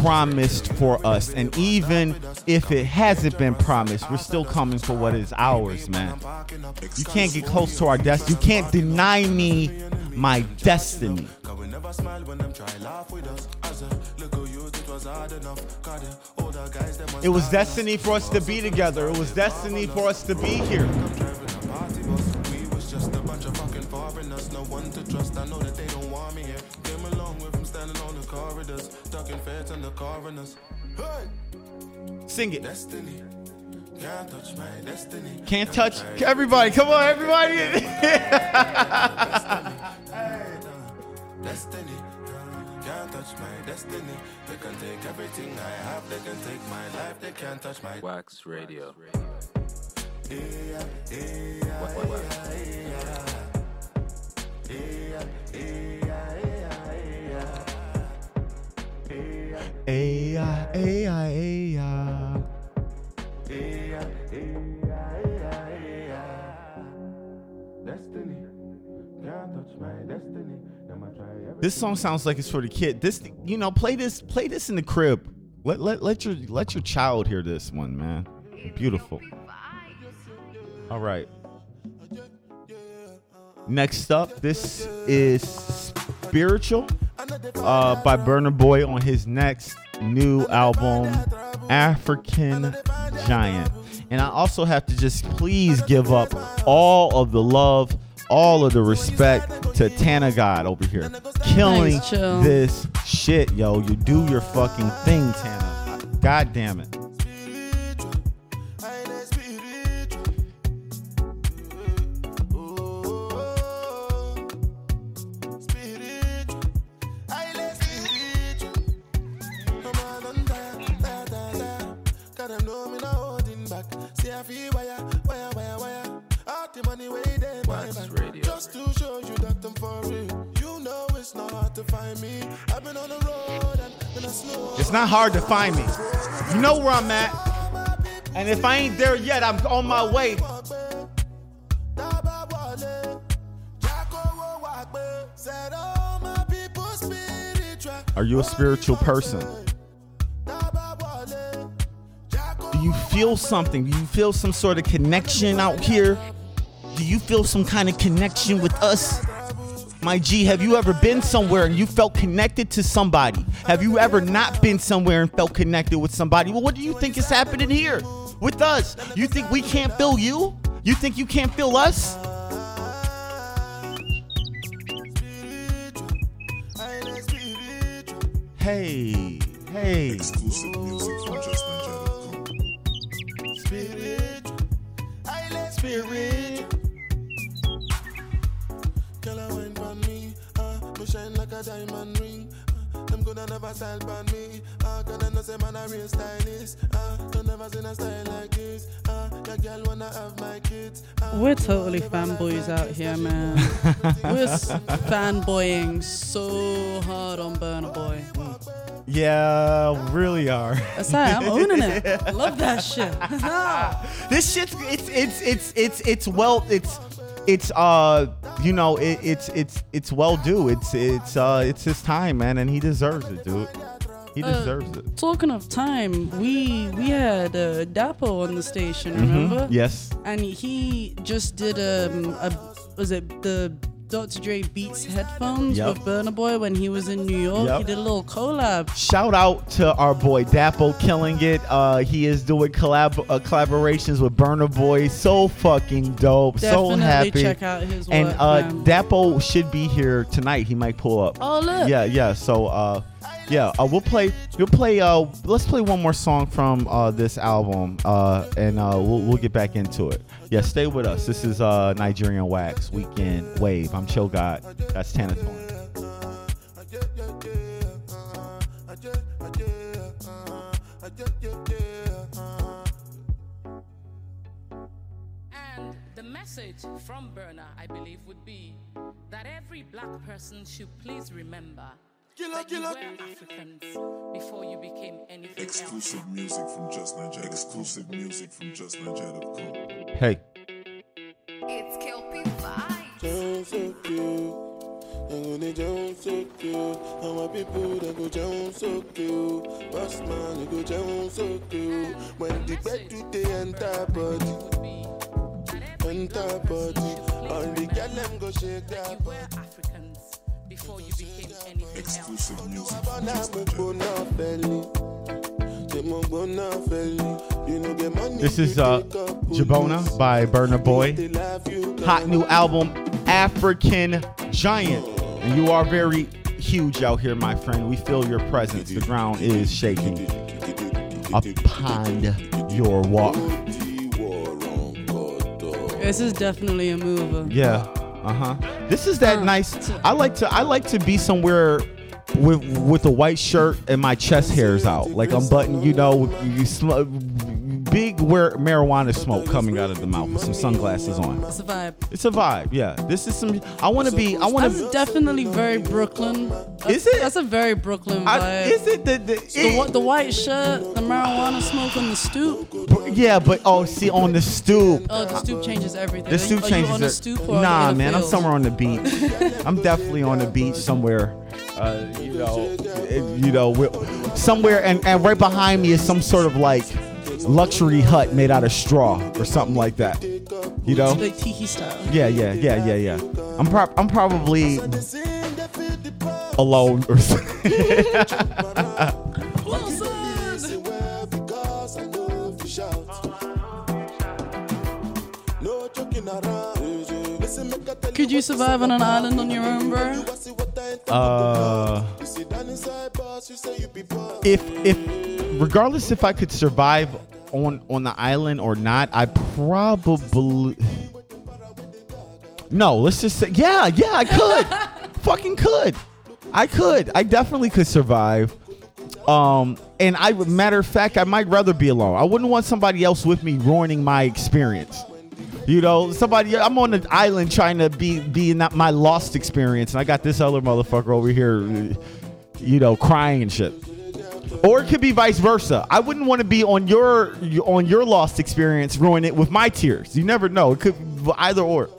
promised for us. And even if it hasn't been promised, we're still coming for what is ours, man. You can't get close to our destiny. You can't deny me my destiny. Was hard enough. Older guys, them It was destiny for us to be together. It was destiny for us to be here. driving a party bus. We was just a bunch of fucking foreigners. No one to trust. I know that they don't want me here. Came a long way from standing on the corridors. Ducking feds and the coroners. Hey! Sing it. Destiny. Can't touch my destiny. Can't touch. Everybody, come on, everybody. Destiny. Can't touch my destiny. They can take everything I have. They can take my life. They can't touch my Wax Radio. Yeah, yeah, Wax, wax. Ay, This song sounds like it's for the kid. This, you know, play this, play this in the crib. Let let let your let your child hear this one, man. Beautiful. All right. Next up, this is Spiritual uh, by Burna Boy on his next new album, African Giant. And I also have to just please give up all of the love, all of the respect to Tana God over here. Killing Nice, this shit, yo. You do your fucking thing, Tana. God damn it. To find me. I've been on the road and in a slow. It's not hard to find me. You know where I'm at. And if I ain't there yet, I'm on my way. Are you a spiritual person? Do you feel something? Do you feel some sort of connection out here? Do you feel some kind of connection with us? My G, have you ever been somewhere and you felt connected to somebody? Have you ever not been somewhere and felt connected with somebody? Well, what do you think is happening here with us? You think we can't feel you? You think you can't feel us? Hey, hey. Exclusive music from JustNaija.com. Spirit, spirit. Me shine like a diamond ring. Uh, them gonna never style on me, uh, cause them know say man a real stylist. Uh, you never seen a style like this. Uh, your girl wanna have my kids. Uh, We're totally fanboys out here, man. (laughs) We're s- fanboying so hard on Burna Boy. Yeah, really are. That's right, I'm (laughs) owning it. Love that shit. (laughs) this shit's it's it's it's it's it's well it's it's uh you know it, it's it's it's well due. It's it's uh it's his time, man, and he deserves it, dude. He Uh, deserves it. Talking of time, we we had uh, Dapo on the station, remember? Mm-hmm. Yes. And he just did um a was it the Dr. Dre Beats headphones Yep. with Burna Boy when he was in New York. Yep. He did a little collab. Shout out to our boy Dapo killing it. Uh, he is doing collab uh, collaborations with Burna Boy. So fucking dope. so Definitely happy. check out his and work, uh, man. Dapo should be here tonight. He might pull up. Oh look. Yeah, yeah. So, uh, yeah uh, we'll play we'll play uh let's play one more song from uh this album uh and uh we'll, we'll get back into it. Yeah stay with us. This is uh nigerian wax weekend wave. I'm chill god. That's tanaton And the message from Burna, I believe, would be that every black person should please remember that you were Africans before you became anything Exclusive else. music from Just Naija. Exclusive music from JustNaija.com. Hey. It's Kel-P Vibes. Sound so cute. I'm gonna jump so cute. And my people they go jump so cute. Boss man, you go jump so cute. When the bed do they enter body, enter body. All the girl them go shake their You get money. This is to uh Gbona by Burna Boy. They love you, Hot new album, African Giant. And you are very huge out here, my friend. We feel your presence. The ground is shaking upon your walk. This is definitely a mover. Yeah. Uh huh. This is that nice. I like to. I like to be somewhere with with a white shirt and my chest hairs out, like I'm button. You know, you sm- big where marijuana smoke coming out of the mouth with some sunglasses on. It's a vibe. It's a vibe. Yeah. This is some. I want to be. I want That's to. definitely very Brooklyn. That's, Is it? That's a very Brooklyn I- vibe. is it the the, the, the white shirt, the marijuana smoke on the stoop. Yeah, but oh, see on the stoop. Oh, the stoop changes everything. The stoop you, changes you on it. a stoop or nah, man, I'm somewhere on the beach. (laughs) I'm definitely on the beach somewhere. Uh, you know, you know, somewhere, and, and right behind me is some sort of like luxury hut made out of straw or something like that. You know? Like tiki style. Yeah, yeah, yeah, yeah, yeah. I'm prob- I'm probably alone or something. because (laughs) I know if you shout. No joking around. Listen, make I tell Could you survive on an island on your own, bro? uh, you sit down inside boss, you say you be boss. if if regardless if I could survive on on the island or not, I probably no. Let's just say yeah, yeah, I could, (laughs) fucking could, I could, I definitely could survive. Um, and I matter of fact, I might rather be alone. I wouldn't want somebody else with me ruining my experience. You know, somebody I'm on an island trying to be be not my lost experience, and I got this other motherfucker over here, you know, crying and shit. Or it could be vice versa. I wouldn't want to be on your on your lost experience, ruin it with my tears. You never know. It could either or.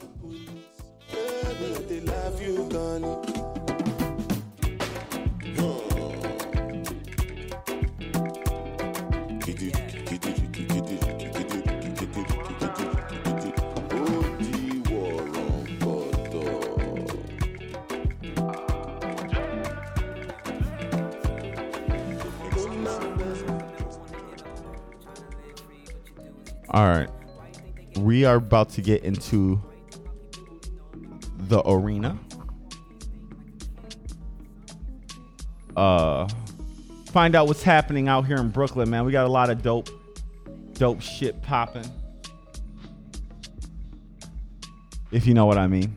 All right. We are about to get into the arena. Uh find out what's happening out here in Brooklyn, man. We got a lot of dope dope shit popping. If you know what I mean.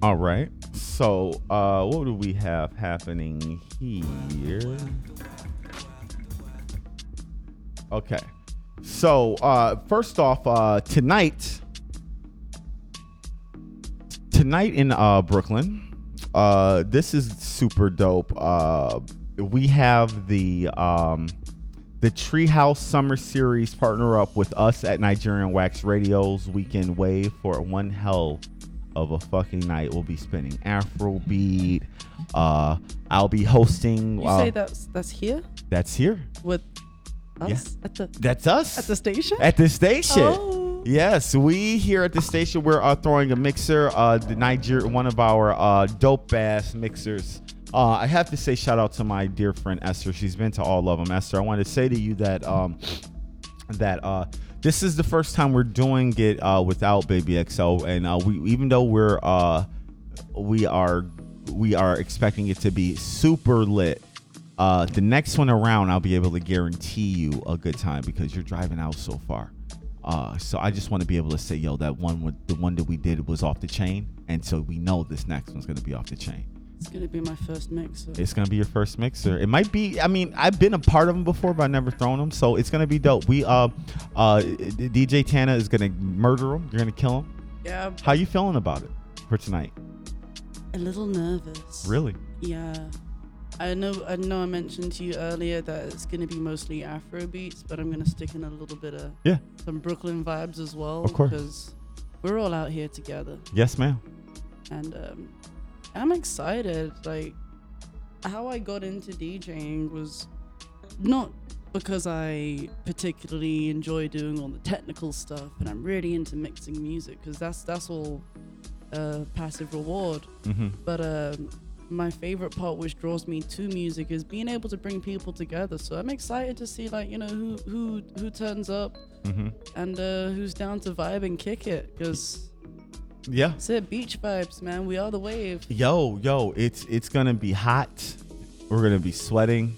All right. So, uh what do we have happening here? Okay. So, uh first off, uh tonight tonight in uh Brooklyn, uh this is super dope. Uh we have the um the Treehouse Summer Series partner up with us at Nigerian Wax Radio's Weekend Wave for one hell of a fucking night. We'll be spinning Afrobeat. Uh, I'll be hosting. You uh, say that's that's here that's here. with Us at the That's us at the station. at the station. Oh. Yes, we here at the station we're uh, throwing a mixer. Uh, the Niger, one of our uh, dope ass mixers. Uh, I have to say shout out to my dear friend Esther. She's been to all of them. Esther, I want to say to you that um, that uh, this is the first time we're doing it uh, without Baby XO, and uh, we even though we're uh, we are we are expecting it to be super lit. Uh, the next one around, I'll be able to guarantee you a good time because you're driving out so far. Uh, so I just want to be able to say, yo, that one with the one that we did was off the chain, and so we know this next one's gonna be off the chain. It's gonna be my first mixer. It's gonna be your first mixer. It might be. I mean, I've been a part of them before, but I never thrown them. So it's gonna be dope. We uh, uh, DJ Tana is gonna murder him. You're gonna kill him. Yeah. How you feeling about it for tonight? A little nervous. Really? Yeah. I know I know I mentioned to you earlier that it's gonna be mostly Afro beats, but I'm gonna stick in a little bit of Yeah. some Brooklyn vibes as well. Of course. Because we're all out here together. Yes, ma'am. And um, I'm excited. Like how I got into DJing was not because I particularly enjoy doing all the technical stuff and I'm really into mixing music because that's that's all uh, passive reward. Mhm. But um, my favorite part, which draws me to music, is being able to bring people together. So I'm excited to see like you know who who who turns up Mhm. and uh, who's down to vibe and kick it because Yeah. it's it beach vibes, man. We are the wave. Yo, yo, it's it's gonna be hot. We're gonna be sweating.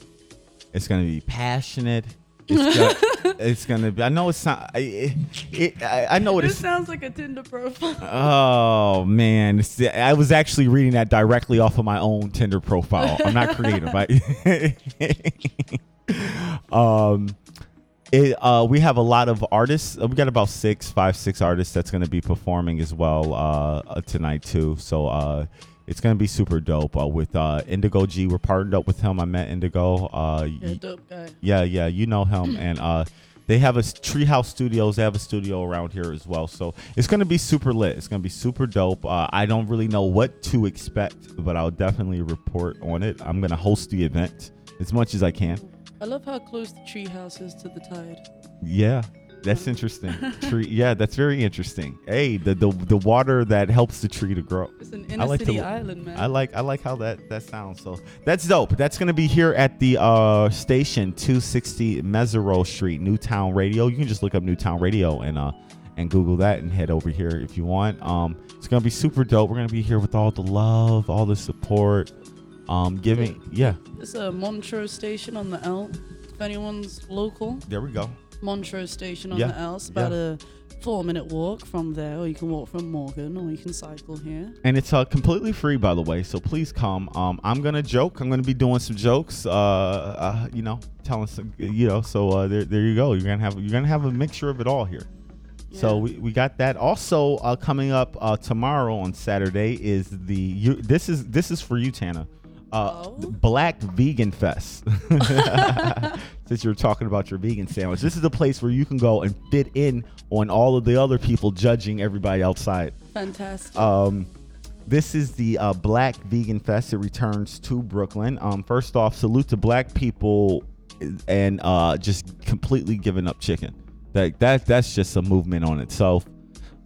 It's gonna be passionate. It's gonna, (laughs) it's gonna be. I know it's not. I, it, it, I, I know it This is. sounds like a Tinder profile. Oh man, It's- I was actually reading that directly off of my own Tinder profile. I'm not creative. I, (laughs) um, it, uh, we have a lot of artists. We got about six, five, six artists that's going to be performing as well uh, tonight too. So uh, it's going to be super dope. Uh, with uh, Indigo G, we're partnered up with him. I met Indigo. Uh, Yeah, dope guy. yeah, yeah, you know him, (clears throat) and uh, they have a s- Treehouse Studios. They have a studio around here as well, so it's gonna be super lit. It's gonna be super dope. Uh, I don't really know what to expect, but I'll definitely report on it. I'm gonna host the event as much as I can. I love how close the treehouse is to the tide. Yeah, that's interesting. (laughs) Tree, yeah, that's very interesting. Hey, the the, the water that helps the tree to grow. It's an I inner like city the- island, man. I like I like how that that sounds. So that's dope. That's gonna be here at the uh, station 260 Meserole Street, Newtown Radio. You can just look up Newtown Radio and uh and Google that and head over here if you want. Um, it's gonna be super dope. We're gonna be here with all the love, all the support. Um, giving yeah. It's a Montrose station on the L. If anyone's local, There we go. Montrose station on Yeah, the L. It's about yeah. a four minute walk from there, or you can walk from Morgan, or you can cycle here. And it's uh, completely free, by the way. So please come. Um, I'm gonna joke. I'm gonna be doing some jokes. Uh, uh you know, telling some, you know. So uh, there, there you go. You're gonna have, you're gonna have a mixture of it all here. So we, we got that. Also, uh, coming up uh, tomorrow on Saturday is the you. This is this is for you, Tana. Uh, the Black Vegan Fest. (laughs) Since you're talking about your vegan sandwich, this is a place where you can go and fit in on all of the other people judging everybody outside. Fantastic. Um, this is the uh, Black Vegan Fest. It returns to Brooklyn. Um, first off, salute to black people and uh, just completely giving up chicken. That that that's just a movement on itself.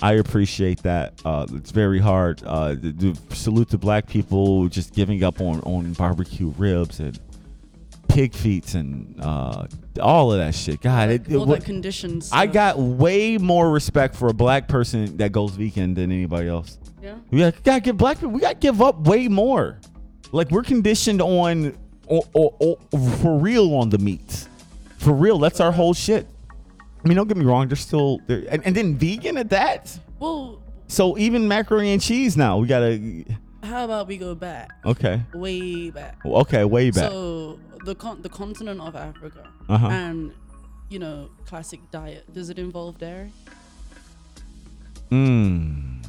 I appreciate that. Uh, it's very hard. Uh, the, the salute to black people just giving up on on barbecue ribs and pig feet and uh, all of that shit. God, it, it, All that conditions. I got way more respect for a black person that goes vegan than anybody else. Yeah. We gotta, gotta give black people. We gotta give up way more. Like we're conditioned on, or, or, or for real on the meats. For real, that's our whole shit. I mean, don't get me wrong. They're still there, and, and then vegan at that. Well, So even macaroni and cheese now, we gotta. how about we go back? Okay. Way back. Okay, way back. So the con- the continent of Africa Uh-huh. and you know classic diet. Does it involve dairy? Mm.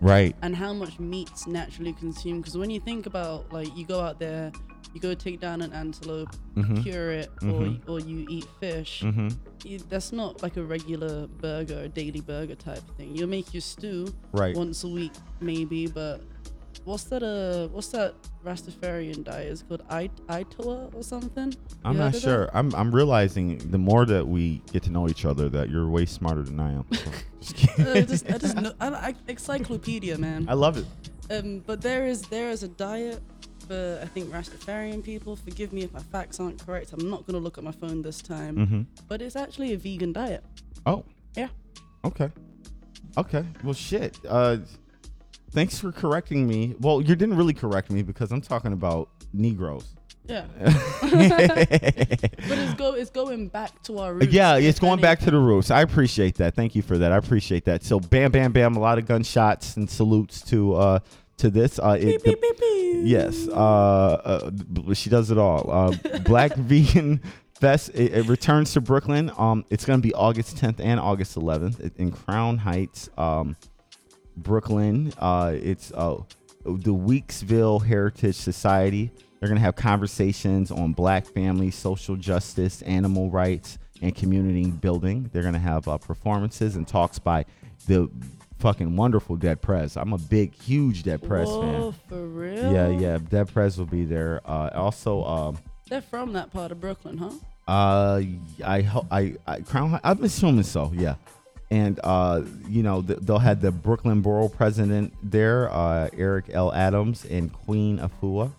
Right. and how much meat's naturally consumed. Because when you think about like you go out there, you go take down an antelope, Mhm. cure it, Mhm. or or you eat fish. Mhm. You, that's not like a regular burger, a daily burger type thing. You make your stew Right. once a week, maybe. But what's that? Uh, what's that Rastafarian diet? Is it called I Ital or something? I'm not of that? sure. I'm I'm realizing the more that we get to know each other that you're way smarter than I am. (laughs) So, just. (laughs) Uh, just, I just know, I, I, encyclopedia, man. I love it. Um, but there is there is a diet for I think Rastafarian people. Forgive me if my facts aren't correct. I'm not gonna look at my phone this time. Mhm. But it's actually a vegan diet. Oh. Yeah. Okay. Okay. Well, shit. Uh, thanks for correcting me. Well, you didn't really correct me because I'm talking about Negroes. Yeah. (laughs) (laughs) but it's go it's going back to our roots. Yeah, it's going back to the roots. I appreciate that. Thank you for that. I appreciate that. So, bam, bam, bam. A lot of gunshots and salutes to uh, to this. Uh, it, the- Yes, uh, uh, she does it all. Uh, Black (laughs) Vegan Fest it, it returns to Brooklyn. Um, it's gonna be August 10th and August 11th in Crown Heights, um, Brooklyn. Uh, it's uh, the Weeksville Heritage Society. They're gonna have conversations on Black family, social justice, animal rights, and community building. They're gonna have uh, performances and talks by the fucking wonderful Dead Prez. I'm a big, huge Dead Prez fan. Whoa, for real? Yeah, yeah. Dead Prez will be there. Uh, also, um, They're from that part of Brooklyn, huh? uh, I ho- I, I Crown. I'm assuming so. Yeah, and uh, you know th- they'll have the Brooklyn Borough President there, uh, Eric L. Adams, and Queen Afua,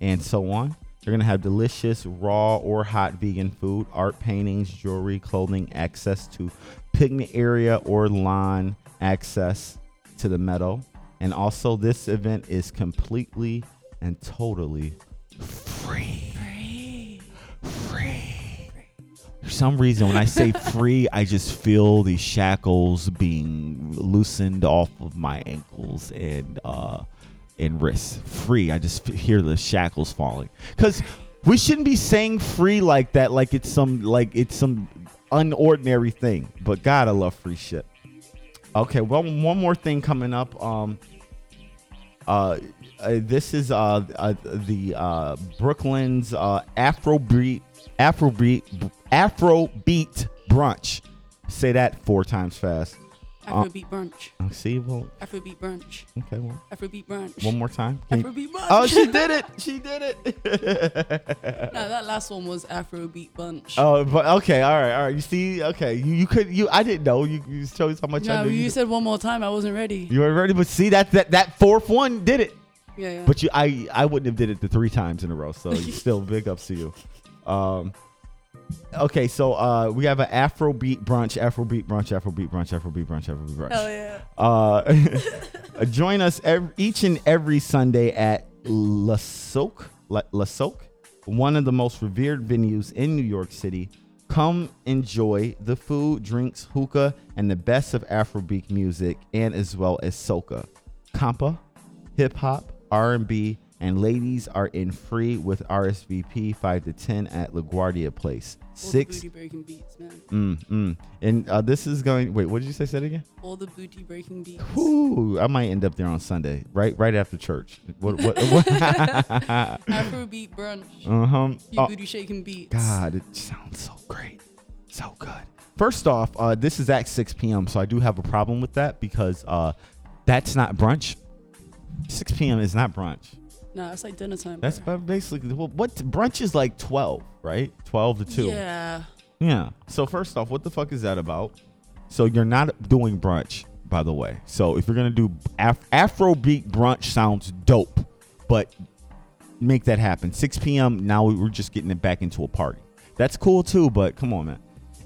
and so on. They're gonna have delicious raw or hot vegan food, art paintings, jewelry, clothing, access to picnic area or lawn access to the meadow, and also this event is completely and totally free. Free. Free. For some reason, when I say (laughs) free, I just feel the shackles being loosened off of my ankles and uh, and wrists. Free. I just hear the shackles falling. Cause we shouldn't be saying free like that, like it's some like it's some unordinary thing. But God, I love free shit. Okay, well, one more thing coming up. Um, uh, uh, this is uh, uh the uh Brooklyn's uh Afrobeat Afrobeat Afrobeat brunch. Say that four times fast. Uh, Afrobeat brunch. uh, see, well, Afrobeat brunch. okay, well, Afrobeat brunch. one more time. Can Afrobeat brunch. Oh, she did it! She did it! (laughs) no, that last one was Afrobeat bunch. oh, but okay, all right, all right. You see, okay, you, you could you. I didn't know. You you showed how much I no, knew. you You, said one more time. I wasn't ready. you were ready, but see that that that fourth one did it. Yeah, yeah. But you, I, I wouldn't have did it the three times in a row. So (laughs) you still big ups to you. Um, okay, so uh, we have an Afrobeat brunch, Afrobeat brunch, Afrobeat brunch, Afrobeat brunch, Afrobeat brunch. Hell yeah. Uh, (laughs) join us every, each and every Sunday at La Soak, La, La Soak, one of the most revered venues in New York City. Come enjoy the food, drinks, hookah, and the best of Afrobeat music, and as well as soca, compa, hip hop, R&B, and ladies are in free with RSVP 5 to 10 at LaGuardia Place. Six. booty breaking beats, man. Mm, mm. And uh, this is going. Wait, what did you say? Say it again. All the booty breaking beats. Ooh, I might end up there on Sunday, right? Right after church. What? What? what? (laughs) Afrobeat brunch. uh huh. You booty shaking beats. God, it sounds so great, so good. First off, uh, this is at 6 p.m., so I do have a problem with that because uh, that's not brunch. 6 p.m. is not brunch. Nah, it's like dinner time. That's ba- basically well, what brunch is like 12, right? 12 to 2. Yeah. Yeah. So first off, what the fuck is that about? So you're not doing brunch, by the way. So if you're gonna do Af- Afrobeat brunch, sounds dope, but make that happen. 6 p.m. Now we're just getting it back into a party. That's cool too, but come on, man.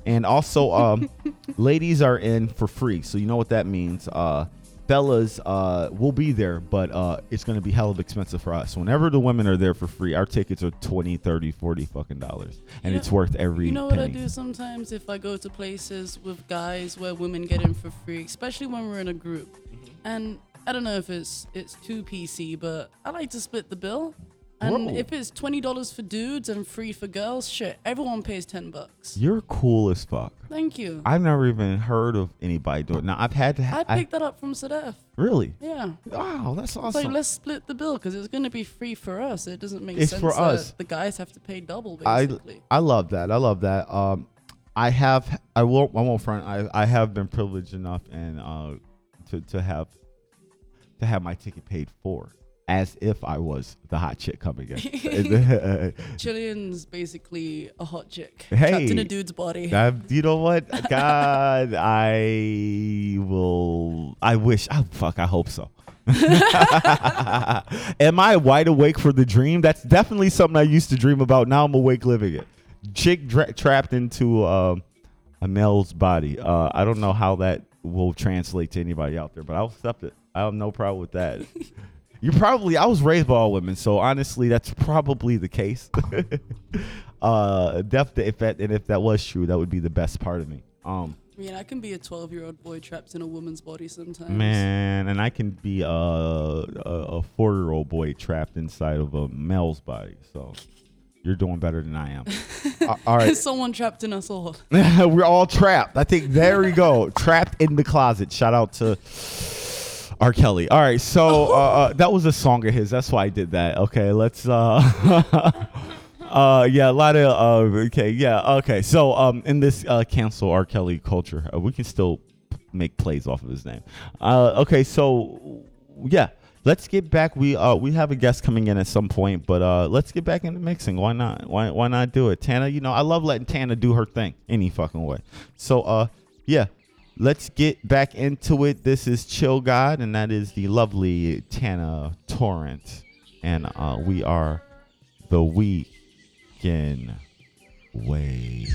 And also, um, (laughs) ladies are in for free, so you know what that means. Uh, fellas uh, will be there, but uh, it's gonna be hell of expensive for us. Whenever the women are there for free, our tickets are 20, 30, 40 fucking dollars, and You it's know- worth every You know what I do sometimes if I go to places with guys where women get in for free, especially when we're in a group. Mm-hmm. And I don't know if it's it's too PC, but I like to split the bill. And Whoa. if it's twenty dollars for dudes and free for girls, shit, everyone pays ten bucks. You're cool as fuck. Thank you. I've never even heard of anybody doing. Now I've had to. Ha- I picked that up from Sadef. really. Yeah. Wow, that's It's awesome. like let's split the bill because it's gonna be free for us. It doesn't make It's sense for that us. the guys have to pay double I basically. I love that. I love that. Um, I have. I won't. I won't front. I I have been privileged enough and uh to to have to have my ticket paid for as if I was the hot chick coming in. (laughs) (laughs) Chilean's basically a hot chick Hey, trapped in a dude's body. I- you know what? God, (laughs) I will. I wish. Oh, fuck. I hope so. Am I wide awake for the dream? That's definitely something I used to dream about. Now I'm awake living it. Chick dra- trapped into uh, a male's body. Uh, I don't know how that will translate to anybody out there, but I'll accept it. I have no problem with that. You probably I was raised by all women, so honestly, that's probably the case. (laughs) uh, def- if that and if that was true, that would be the best part of me. Um, I mean, I can be a 12 year old boy trapped in a woman's body sometimes. Man, and I can be a a, a four year old boy trapped inside of a male's body. So you're doing better than I am. (laughs) Uh, all right. (laughs) Someone trapped in us all. We're all trapped. I think there we go. trapped in the closet. Shout out to R. Kelly. All right, so (laughs) uh, uh, that was a song of his. That's why I did that. Okay, let's. Uh, (laughs) uh, yeah, a lot of. Uh, okay, yeah, okay. So um, in this uh, cancel R. Kelly culture, uh, we can still make plays off of his name. Uh, okay, so yeah. Let's get back. We uh we have a guest coming in at some point, but uh let's get back into mixing. Why not? Why why not do it? Tana, you know, I love letting Tana do her thing any fucking way. So uh yeah, let's get back into it. This is Chill God, and that is the lovely Tana Torrent. And uh we are the weekend way.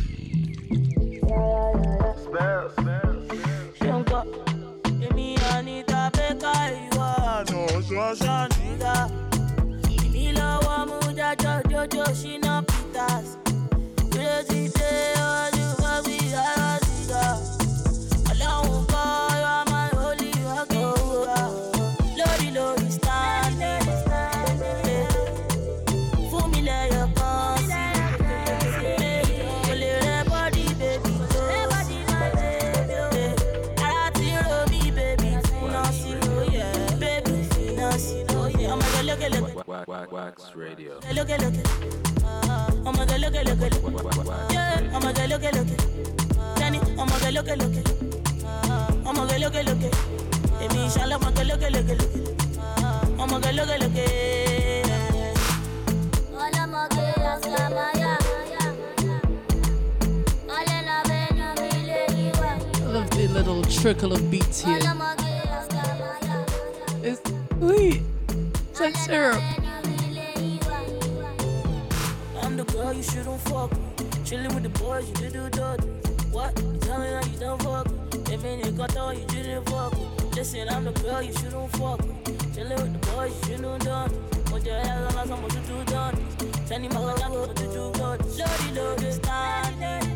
Wax, wax, wax Radio. Lókèlókè. Ọmọdé lókèlókè. Yeah, Ọmọdé lókèlókè. Tẹ́ni ọmọdé lókèlókè. Ọmọdé lókèlókè. Èmi ìṣàlẹ̀ ọmọdé lókèlókè. Ọmọdé lókèlókè. Ọlọ́mọge àṣàmáyà. Ọlẹ́nà bẹ́ẹ̀nù mi lè yíwá. I love the little trickle of beats here. It's, wait, it's like syrup. I'm the girl you shouldn't fuck with. Chilling with the boys, you did do dirty. What? You telling her you don't fuck with. Mean you got all you didn't fuck with. Listen, I'm the girl you shouldn't fuck with. Chilling with the boys, you shouldn't done. Put your head on some what you do done. Send him out like what you do good. Lordy, standing. Yeah.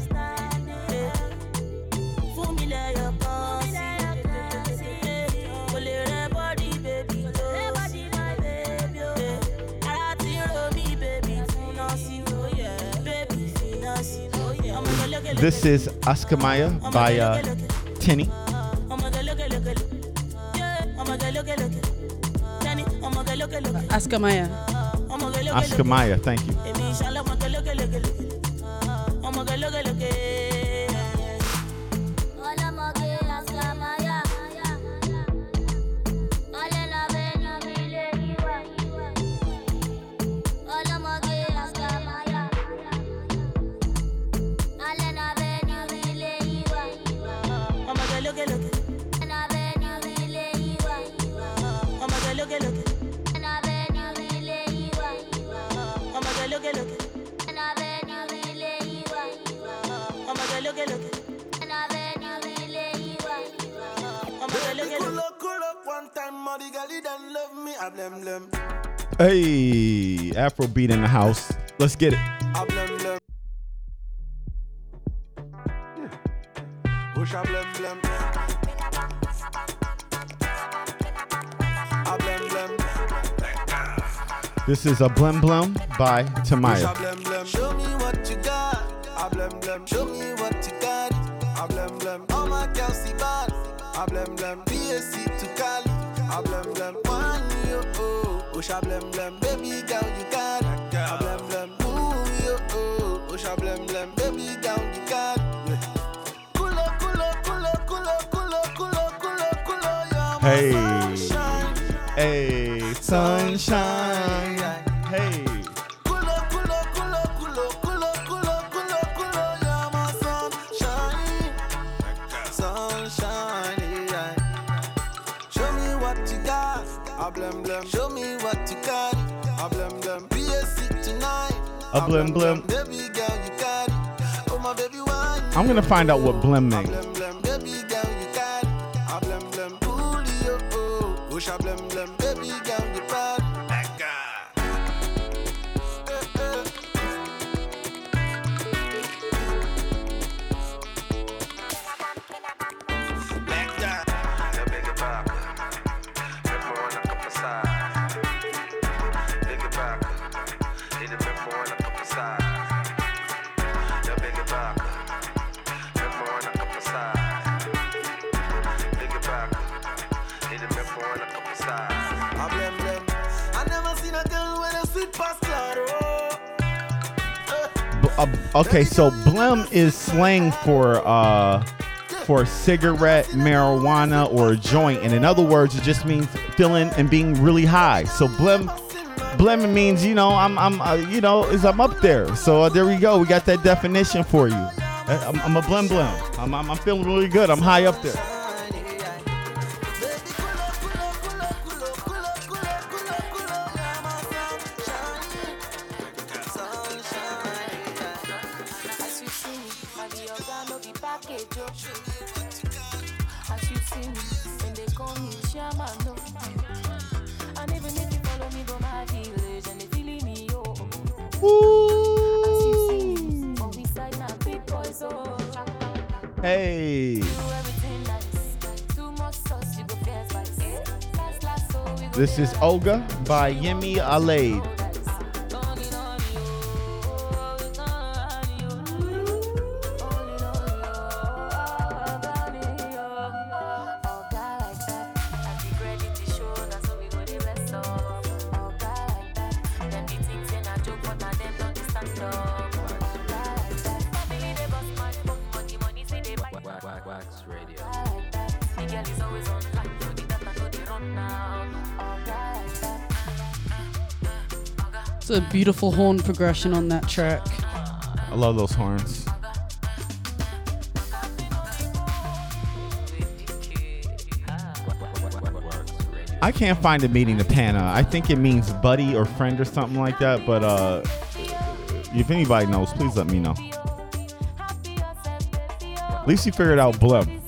This is Askamaya by uh, Teni. Ọmọdé lókèlókè. Yeah. Ọmọdé lókèlókè. Tẹ́ni ọmọdé lókèlókè. Askamaya. Askamaya, thank you. Hey, Afrobeat in the house. Let's get it. This is a Blem Blem by Timaya. My baby, why? I'm gonna find out what blem means. Okay, so blem is slang for uh for cigarette, marijuana, or a joint, and in other words, it just means feeling and being really high. So blem blem means you know I'm I'm uh, you know is I'm up there. So uh, there we go. We got that definition for you. Uh, I'm, I'm a blem blem. I'm, I'm I'm feeling really good. I'm high up there. This is Olga by Yemi Alade. a beautiful horn progression on that track. I love those horns. I can't find the meaning of Pana. I think it means buddy or friend or something like that. But uh, if anybody knows, please let me know. At least you figured out Blimp.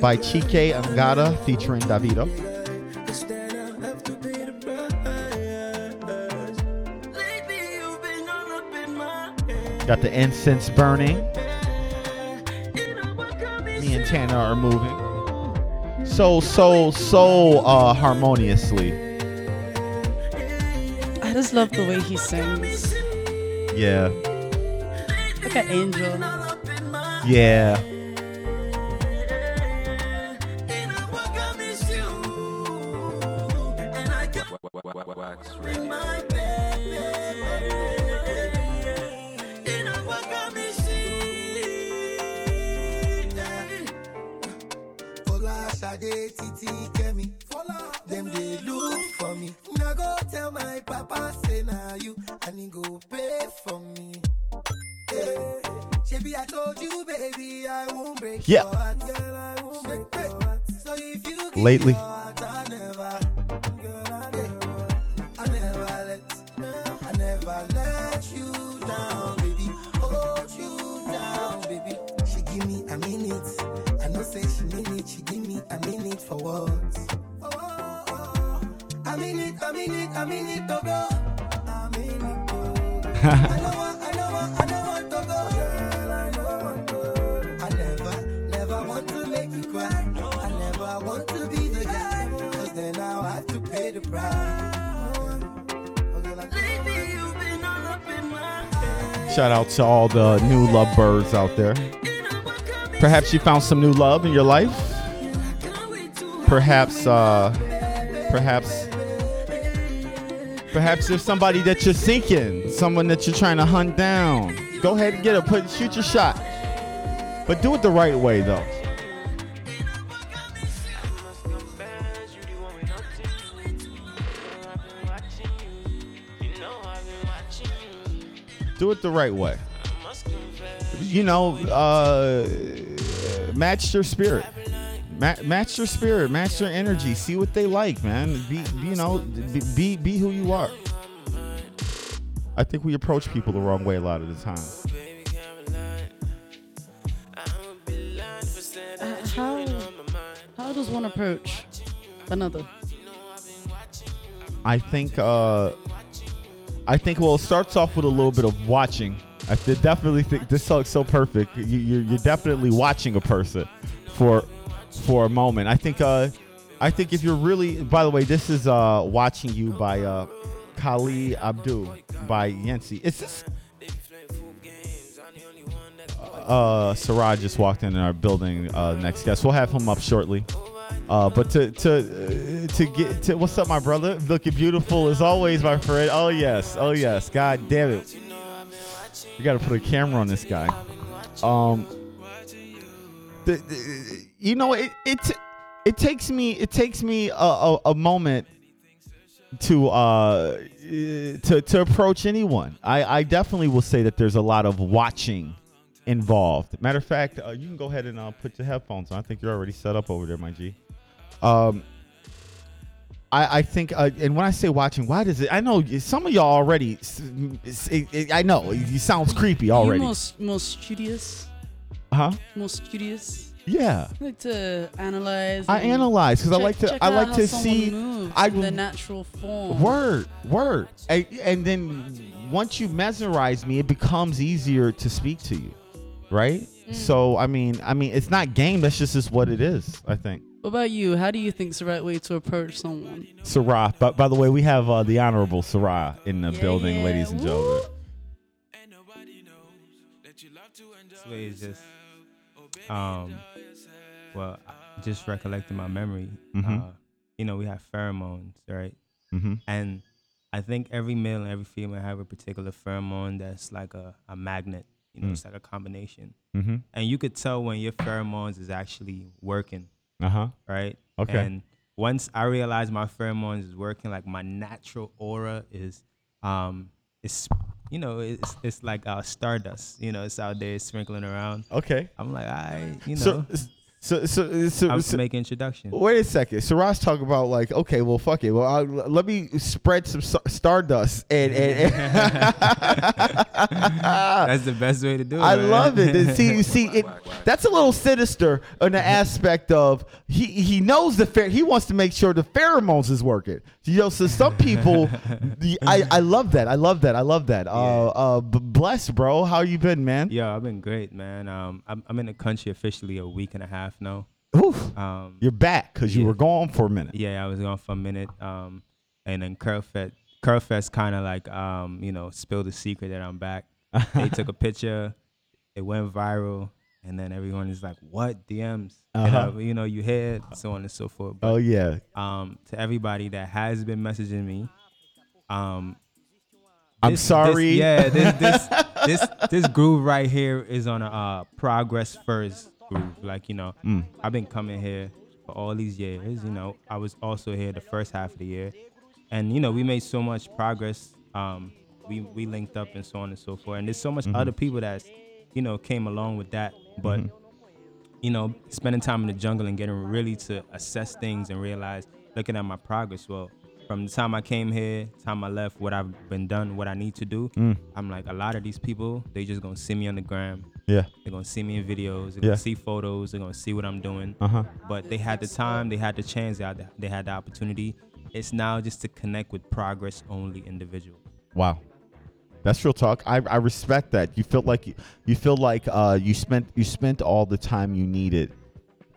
by Chike Angada featuring Davido. Got the incense burning. Me and Tana are moving. So, so, so uh, harmoniously. I just love the way he sings. Yeah. Like an angel. Yeah. The new lovebirds out there. Perhaps you found some new love in your life. Perhaps, uh, perhaps, perhaps there's somebody that you're seeking, someone that you're trying to hunt down. Go ahead and get it. Put shoot your shot, but do it the right way though. Do it the right way. You know, uh, match your spirit. Ma- match your spirit. Match your energy. See what they like, man. Be, you know, be, be be who you are. I think we approach people the wrong way a lot of the time. Uh, how how does one approach another? I think uh I think well it starts off with a little bit of watching. I definitely think this song's so perfect. You, you're, you're definitely watching a person for for a moment. I think uh I think if you're really by the way, this is uh watching you by uh Kali Abdul by Yancy. Is this uh Sarah just walked in our building uh next guest. We'll have him up shortly. Uh, but to to uh, to get to what's up, my brother? Looking beautiful as always, my friend. Oh yes, oh yes. God damn it, we got to put a camera on this guy. Um, the, the- you know it it it takes me it takes me a, a, a moment to uh to to approach anyone. I I definitely will say that there's a lot of watching involved. Matter of fact, uh, you can go ahead and uh, put your headphones on. I think you're already set up over there, my G. Um, I, I think, uh, and when I say watching, why does it? I know some of y'all already. s- s- it- it- I know it sounds creepy already. You s- more studious, Huh? Most studious. Yeah. I like to analyze. I analyze because I like to- I like to see- I- their natural form. Word, word, and, and then once you mesmerize me, it becomes easier to speak to you, right? Mm. So I mean, I mean, it's not game. That's just is what it is. I think. What about you? How do you think's the right way to approach someone? Sarah. But by the way, we have uh, the honorable Sarah in the building, ladies and gentlemen. This way is just, um, well, I just recollecting my memory. Mhm. Uh, you know, we have pheromones, right? Mhm. And I think every male and every female have a particular pheromone that's like a, a magnet. You know, Mm. it's like a combination. Mhm. And you could tell when your pheromones is actually working. Uh-huh. Right. Okay. And once I realized my pheromones is working, like my natural aura is, um, it's you know, it's it's like uh, stardust. You know, it's out there sprinkling around. Okay. I'm like, I, you know, So, so, so, so, I'm so make introduction. Wait a second. Sarah's talking about like, okay, well, fuck it. Well, I'll, let me spread some stardust and. and, (laughs) That's the best way to do it. I man. love it. And see, you (laughs) see, it, that's a little sinister in the aspect of he he knows the fair. He wants to make sure the pheromones is working. You know, so some people, (laughs) the, I I love that. I love that. I love that. Uh, uh, b- bless, bro. How you been, man? Yeah, I've been great, man. Um, I'm, I'm in the country officially a week and a half now. Oof. Um, You're back because you yeah. were gone for a minute. Yeah, I was gone for a minute. Um, and then Curlfest, Curlfest kind of like, um, you know, spilled the secret that I'm back. they took a (laughs) picture, it went viral, and then everyone is like, "What DMs?" Uh-huh. uh, you know, you hear so on and so forth. Oh, yeah. Um, to everybody that has been messaging me, um, I'm this- this- sorry. yeah, this this (laughs) this this groove right here is on a uh, progress first groove. Like you know, Mm. I've been coming here for all these years. You know, I was also here the first half of the year, and you know, we made so much progress. Um, we we linked up and so on and so forth. And there's so much Mhm. other people that, you know, came along with that. But Mhm. you know, spending time in the jungle and getting really to assess things and realize, looking at my progress. Well, from the time I came here, time I left, what I've been done, what I need to do. Mm. I'm like, a lot of these people, they just gonna see me on the gram. Yeah. They're gonna see me in videos. They're Yeah. gonna see photos. They're gonna see what I'm doing. Uh-huh. But they had the time, they had the chance, they had the, they had the opportunity. It's now just to connect with progress only individuals. Wow. That's real talk. I, I respect that. You feel like you, you feel like uh, you spent you spent all the time you needed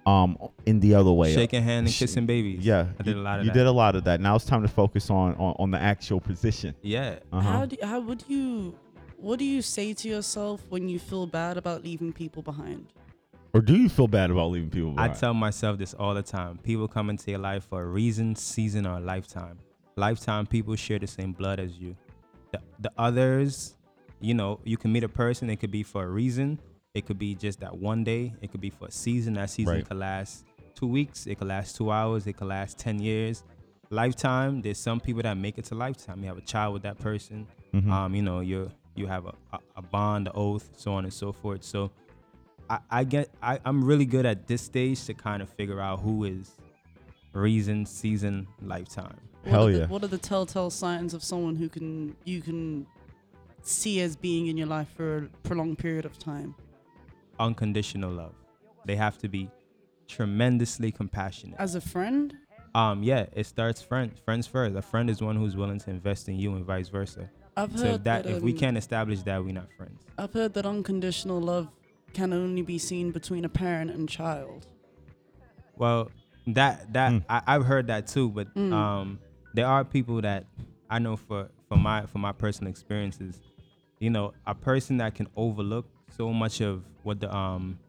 um in the other way. Shaking hand and kissing babies. Yeah, I did you- a lot of that. You that. did a lot of that. Now it's time to focus on on, on the actual position. Yeah. Uh-huh. How do how would you what do you say to yourself when you feel bad about leaving people behind? Or do you feel bad about leaving people behind? I tell myself this all the time. People come into your life for a reason, season, or a lifetime. Lifetime people share the same blood as you. The, the others, you know, you can meet a person, it could be for a reason. It could be just that one day. It could be for a season. That season Right. could last two weeks. It could last two hours. It could last 10 years. Lifetime, there's some people that make it to lifetime. You have a child with that person. Mhm. Um, you know, you you have a, a, a bond, a oath, so on and so forth. So I, I get I, I'm really good at this stage to kind of figure out who is reason, season, lifetime. What are the, what are the telltale signs of someone who can you can see as being in your life for a prolonged period of time? Unconditional love. They have to be tremendously compassionate. As a friend? Um, yeah, it starts friend friends first. A friend is one who's willing to invest in you and vice versa. I've so if heard that, that, if we um, can't establish that, we're not friends. I've heard that unconditional love can only be seen between a parent and child. Well, that that I, I've heard that too, but Mm. um, there are people that I know for for my for my personal experiences, you know, a person that can overlook so much of what the um,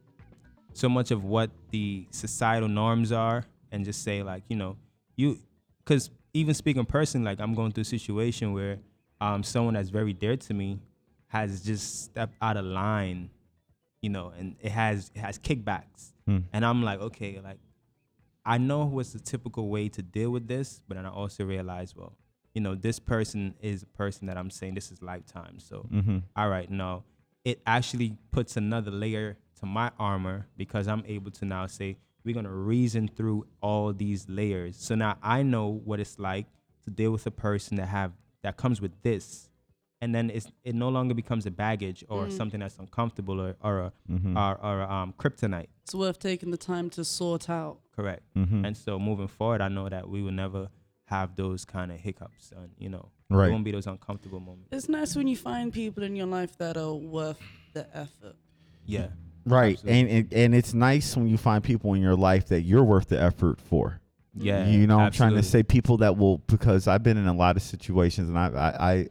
so much of what the societal norms are, and just say like, you know, you, because even speaking personally, like I'm going through a situation where um, someone that's very dear to me has just stepped out of line, you know, and it has it has kickbacks, Hmm. and I'm like, okay, like I know what's the typical way to deal with this, but then I also realize, well, you know, this person is a person that I'm saying this is lifetime. So, Mhm. all right, no, it actually puts another layer to my armor because I'm able to now say, we're going to reason through all these layers. So now I know what it's like to deal with a person that have that comes with this. And then it's, it no longer becomes a baggage or Mm. something that's uncomfortable or, or, a, Mhm. or, or um, kryptonite. It's worth taking the time to sort out. Correct. Mhm. And so moving forward, I know that we will never have those kind of hiccups, and you know, Right. there won't be those uncomfortable moments. It's nice when you find people in your life that are worth the effort. Yeah. Right, and, and and it's nice when you find people in your life that you're worth the effort for. Yeah, you know, I'm trying to say people that will because I've been in a lot of situations and I I, I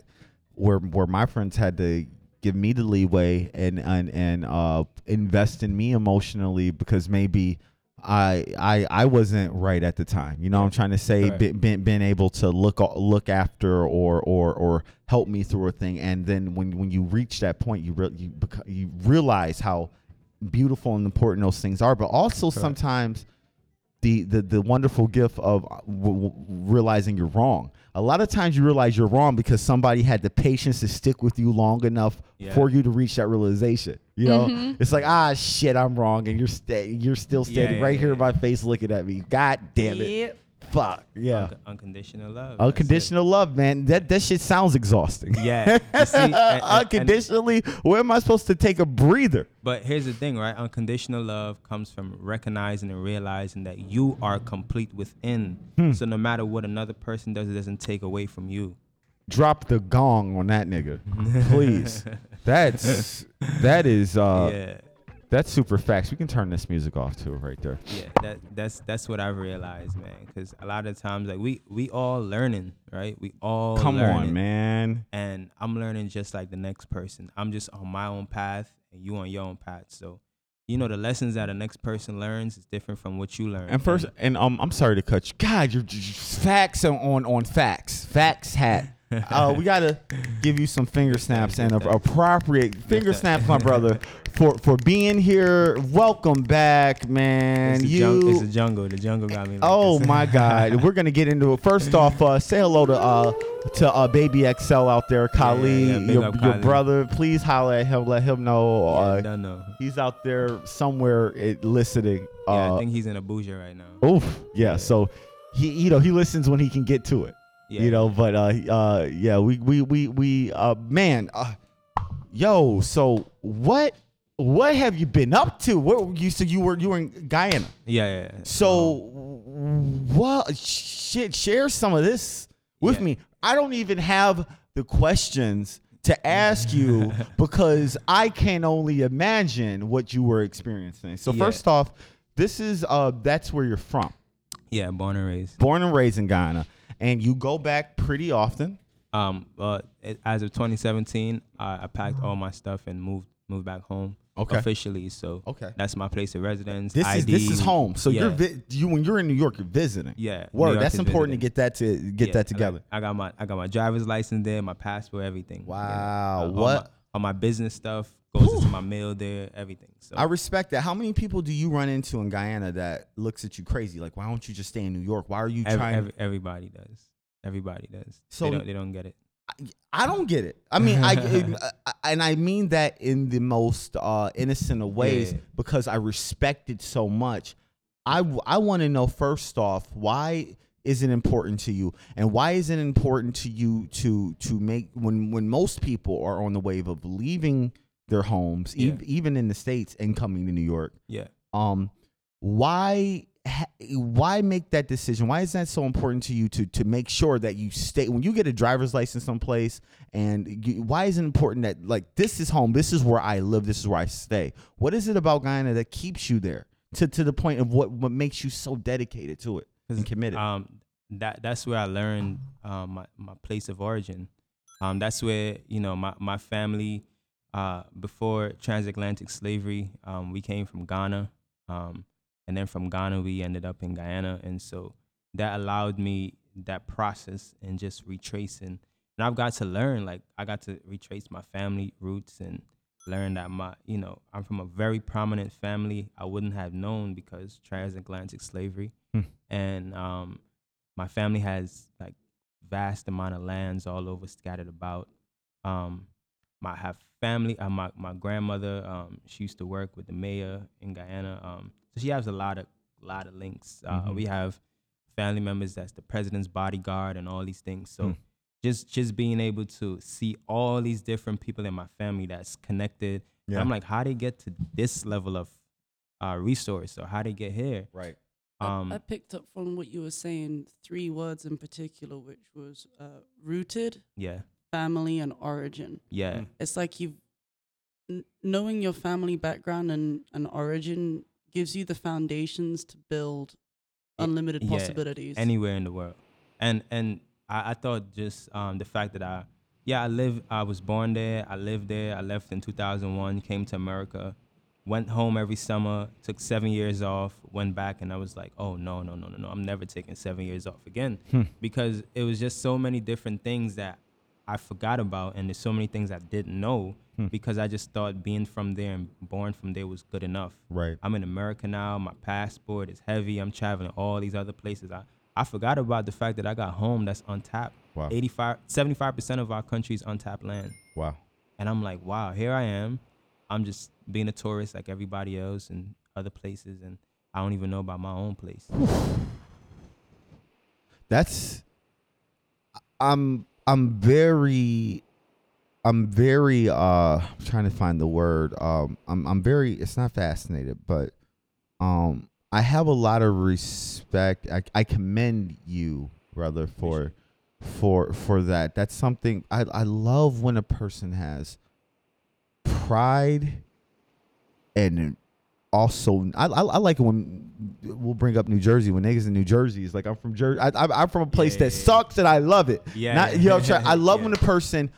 where where my friends had to give me the leeway and and and uh invest in me emotionally because maybe I I I wasn't right at the time. You know, I'm trying to say Correct. been, been been able to look look after or or or help me through a thing, and then when when you reach that point, you re- you you realize how beautiful and important those things are, but also Correct. sometimes the, the the wonderful gift of uh, w- w- realizing you're wrong. A lot of times you realize you're wrong because somebody had the patience to stick with you long enough Yeah. for you to reach that realization. You know, Mhm. it's like ah shit, I'm wrong, and you're sta- you're still Yeah, standing yeah, right here in my face looking at me. God damn it, Yep. Fuck yeah. Unco- unconditional love. Unconditional love, man. That that shit sounds exhausting. Yeah. You (laughs) see, and- and- and- Unconditionally, where am I supposed to take a breather? But here's the thing, right? Unconditional love comes from recognizing and realizing that you are complete within. Hmm. So no matter what another person does, it doesn't take away from you. Drop the gong on that nigga, please. (laughs) That's that is uh Yeah. That's super facts. We can turn this music off too, right there. Yeah, that that's that's what I've realized, man. Because a lot of times, like we we all learning, right? We all Come on, man. And I'm learning just like the next person. I'm just on my own path, and you on your own path. So, you know, the lessons that the next person learns is different from what you learn. And first, and um, I'm sorry to cut you. God, you're just facts on on, on facts. Facts hat. Uh, we gotta give you some finger snaps and a, appropriate finger snaps, my brother, for for being here. Welcome back, man. it's, the you. jung- it's the jungle. The jungle got me. Like Oh this. my God, (laughs) we're gonna get into it. First off, uh, say hello to uh to uh Baby XL out there, Kali, yeah, big your, your brother. Please holler at him. Let him know. Uh, don't know. He's out there somewhere listening. Yeah, uh, I think he's in Abuja right now. Oof. Yeah. So he, you know, he listens when he can get to it. Yeah. You know, but uh, uh, yeah, we, we, we, we, uh, man, uh, yo. So what, what have you been up to? What you said you were, you were in Guyana. Yeah, yeah. yeah. So what? Shit, share some of this with me. I don't even have the questions to ask you (laughs) because I can only imagine what you were experiencing. So Yeah. first off, this is uh that's where you're from. Yeah, born and raised. Born and raised in Ghana, and you go back pretty often. Um, but it, as of 2017, I, I packed all my stuff and moved moved back home. Okay. Officially, so Okay. that's my place of residence. This is this is home. So yeah. you're vi- you when you're in New York, you're visiting. Yeah, Word. That's important visiting. to get that to get Yeah, that I got- together. I got my I got my driver's license there, my passport, everything. Wow. Uh, all what? my, all my business stuff goes into my mail there, everything. So I respect that. How many people do you run into in Guyana that looks at you crazy? Like, why don't you just stay in New York? Why are you every, trying? every- everybody does. Everybody does. So- they don't, they don't get it. I don't get it. I mean, (laughs) I, I and I mean that in the most uh, innocent of ways Yeah. because I respect it so much. I I want to know first off why is it important to you, and why is it important to you to to make when when most people are on the wave of leaving their homes, Yeah. ev- even in the states, and coming to New York. Yeah. Um, why ha- why make that decision? Why is that so important to you to to make sure that you stay when you get a driver's license someplace? And you, why is it important that like this is home, this is where I live, this is where I stay? What is it about Guyana that keeps you there to to the point of what what makes you so dedicated to it and committed? Um, that that's where I learned um, my my place of origin. Um, that's where you know my my family uh, before transatlantic slavery. Um, we came from Ghana, um, and then from Ghana we ended up in Guyana, and so that allowed me that process and just retracing. And I've got to learn, like I got to retrace my family roots and learn that my, you know, I'm from a very prominent family. I wouldn't have known because transatlantic slavery, Hmm. and um, my family has like vast amount of lands all over scattered about. Um, my I have family. Uh, my my grandmother, um, she used to work with the mayor in Guyana. Um, so she has a lot of lot of links. Uh, Mhm. We have family members that's the president's bodyguard and all these things. So Hmm. just just being able to see all these different people in my family that's connected. and Yeah. I'm like, how they get to this level of uh, resource or how they get here? Right. Um, I picked up from what you were saying three words in particular, which was uh, rooted, yeah. Family, and origin. Yeah. It's like you've n- knowing your family background and, and origin gives you the foundations to build unlimited Yeah, possibilities. anywhere in the world. And and I, I thought just um, the fact that I yeah I live I was born there I lived there I left in 2001 came to America went home every summer took seven years off went back and I was like oh no no no no no I'm never taking seven years off again Hmm. because it was just so many different things that I forgot about and there's so many things I didn't know Hmm. because I just thought being from there and born from there was good enough Right. I'm in America now. My passport is heavy. I'm traveling all these other places. I, I forgot about the fact that I got home that's untapped. Wow. 85, 75% of our country's untapped land. Wow. And I'm like, wow, here I am. I'm just being a tourist like everybody else in other places. And I don't even know about my own place. (sighs) That's I'm I'm very I'm very uh I'm trying to find the word. Um I'm I'm very it's not fascinated, but um I have a lot of respect. I I commend you, brother, for for for that. That's something I I love when a person has pride and also I, I I like it when we'll bring up New Jersey when niggas in New Jersey is like I'm from Jersey. I, I, I'm from a place that sucks and I love it. Yeah, Not, you know, what I'm saying? I (laughs) love when a person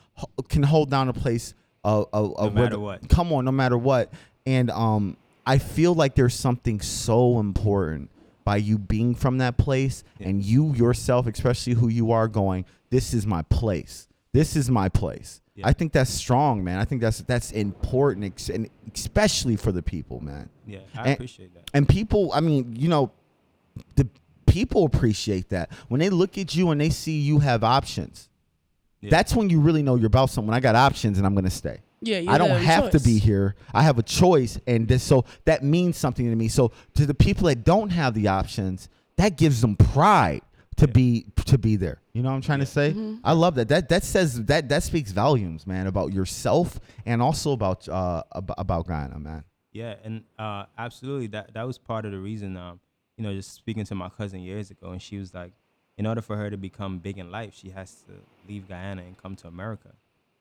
can hold down a place of, of, of No matter what. Come on, no matter what. And um, I feel like there's something so important by you being from that place and you yourself, especially who you are, going, "This is my place. This is my place." Yeah. I think that's strong, man. I think that's that's important, ex- and especially for the people, man. Yeah, I And- appreciate that. And people, I mean, you know, the people appreciate that when they look at you and they see you have options. Yeah. That's when you really know you're about someone. I got options, and I'm gonna stay. Yeah, you're I don't there with have to be here. I have a choice, and this, so that means something to me. So to the people that don't have the options, that gives them pride to be to be there. You know what I'm trying to say? Mm-hmm. I love that. That that says that that speaks volumes, man, about yourself and also about uh about, about Ghana, man. Yeah, and uh, absolutely that that was part of the reason. Um, you know, just speaking to my cousin years ago, and she was like, in order for her to become big in life, she has to leave Guyana and come to America.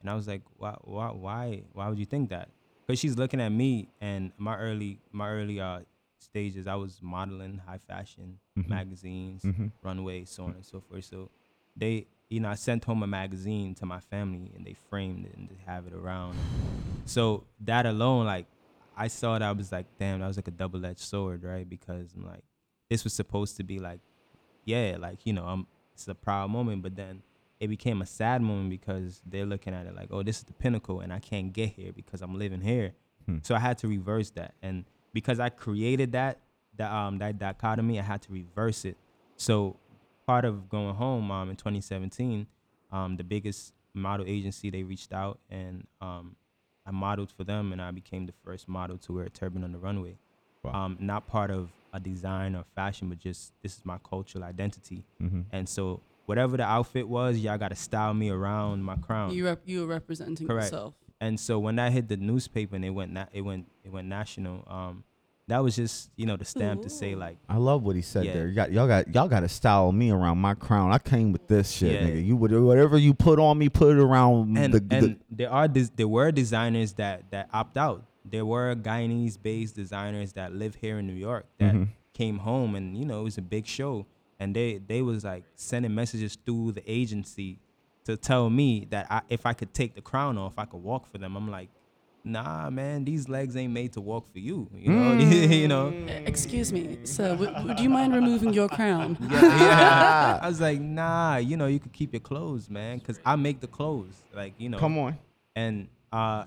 And I was like, why, why, why, why would you think that? Because she's looking at me and my early, my early uh, stages. I was modeling high fashion Mhm. magazines, Mhm. runway, so on and so forth. So they, you know, I sent home a magazine to my family, and they framed it and they have it around. So that alone, like, I saw that I was like, damn, that was like a double edged sword, right? Because I'm like, this was supposed to be like, yeah, like you know, I'm it's a proud moment, but then it became a sad moment because they're looking at it like, oh, this is the pinnacle, and I can't get here because I'm living here. Hmm. So I had to reverse that, and because I created that, that um that dichotomy, I had to reverse it. So part of going home um in 2017, um the biggest model agency they reached out and um I modeled for them and I became the first model to wear a turban on the runway. Um, not part of a design or fashion, but just this is my cultural identity. Mhm. And so whatever the outfit was, y'all got to style me around my crown. You rep- you were representing Correct. yourself. And so when that hit the newspaper and it went na- it went it went national, um, that was just you know the stamp to say like I love what he said Yeah. there. You got y'all got y'all got to style me around my crown. I came with this shit, Yeah. nigga. You would whatever you put on me, put it around and the, the and there are des- there were designers that that opt out. There were Guyanese based designers that live here in New York that Mhm. came home and you know it was a big show and they they was like sending messages through the agency to tell me that I, if I could take the crown off, I could walk for them. I'm like, nah, man, these legs ain't made to walk for you. You know, (laughs) you know. Uh, Excuse me, sir. W- would you mind removing your crown? (laughs) yeah. (laughs) I was like, nah, you know, you could keep your clothes, man, because I make the clothes. Like, you know. Come on. And uh,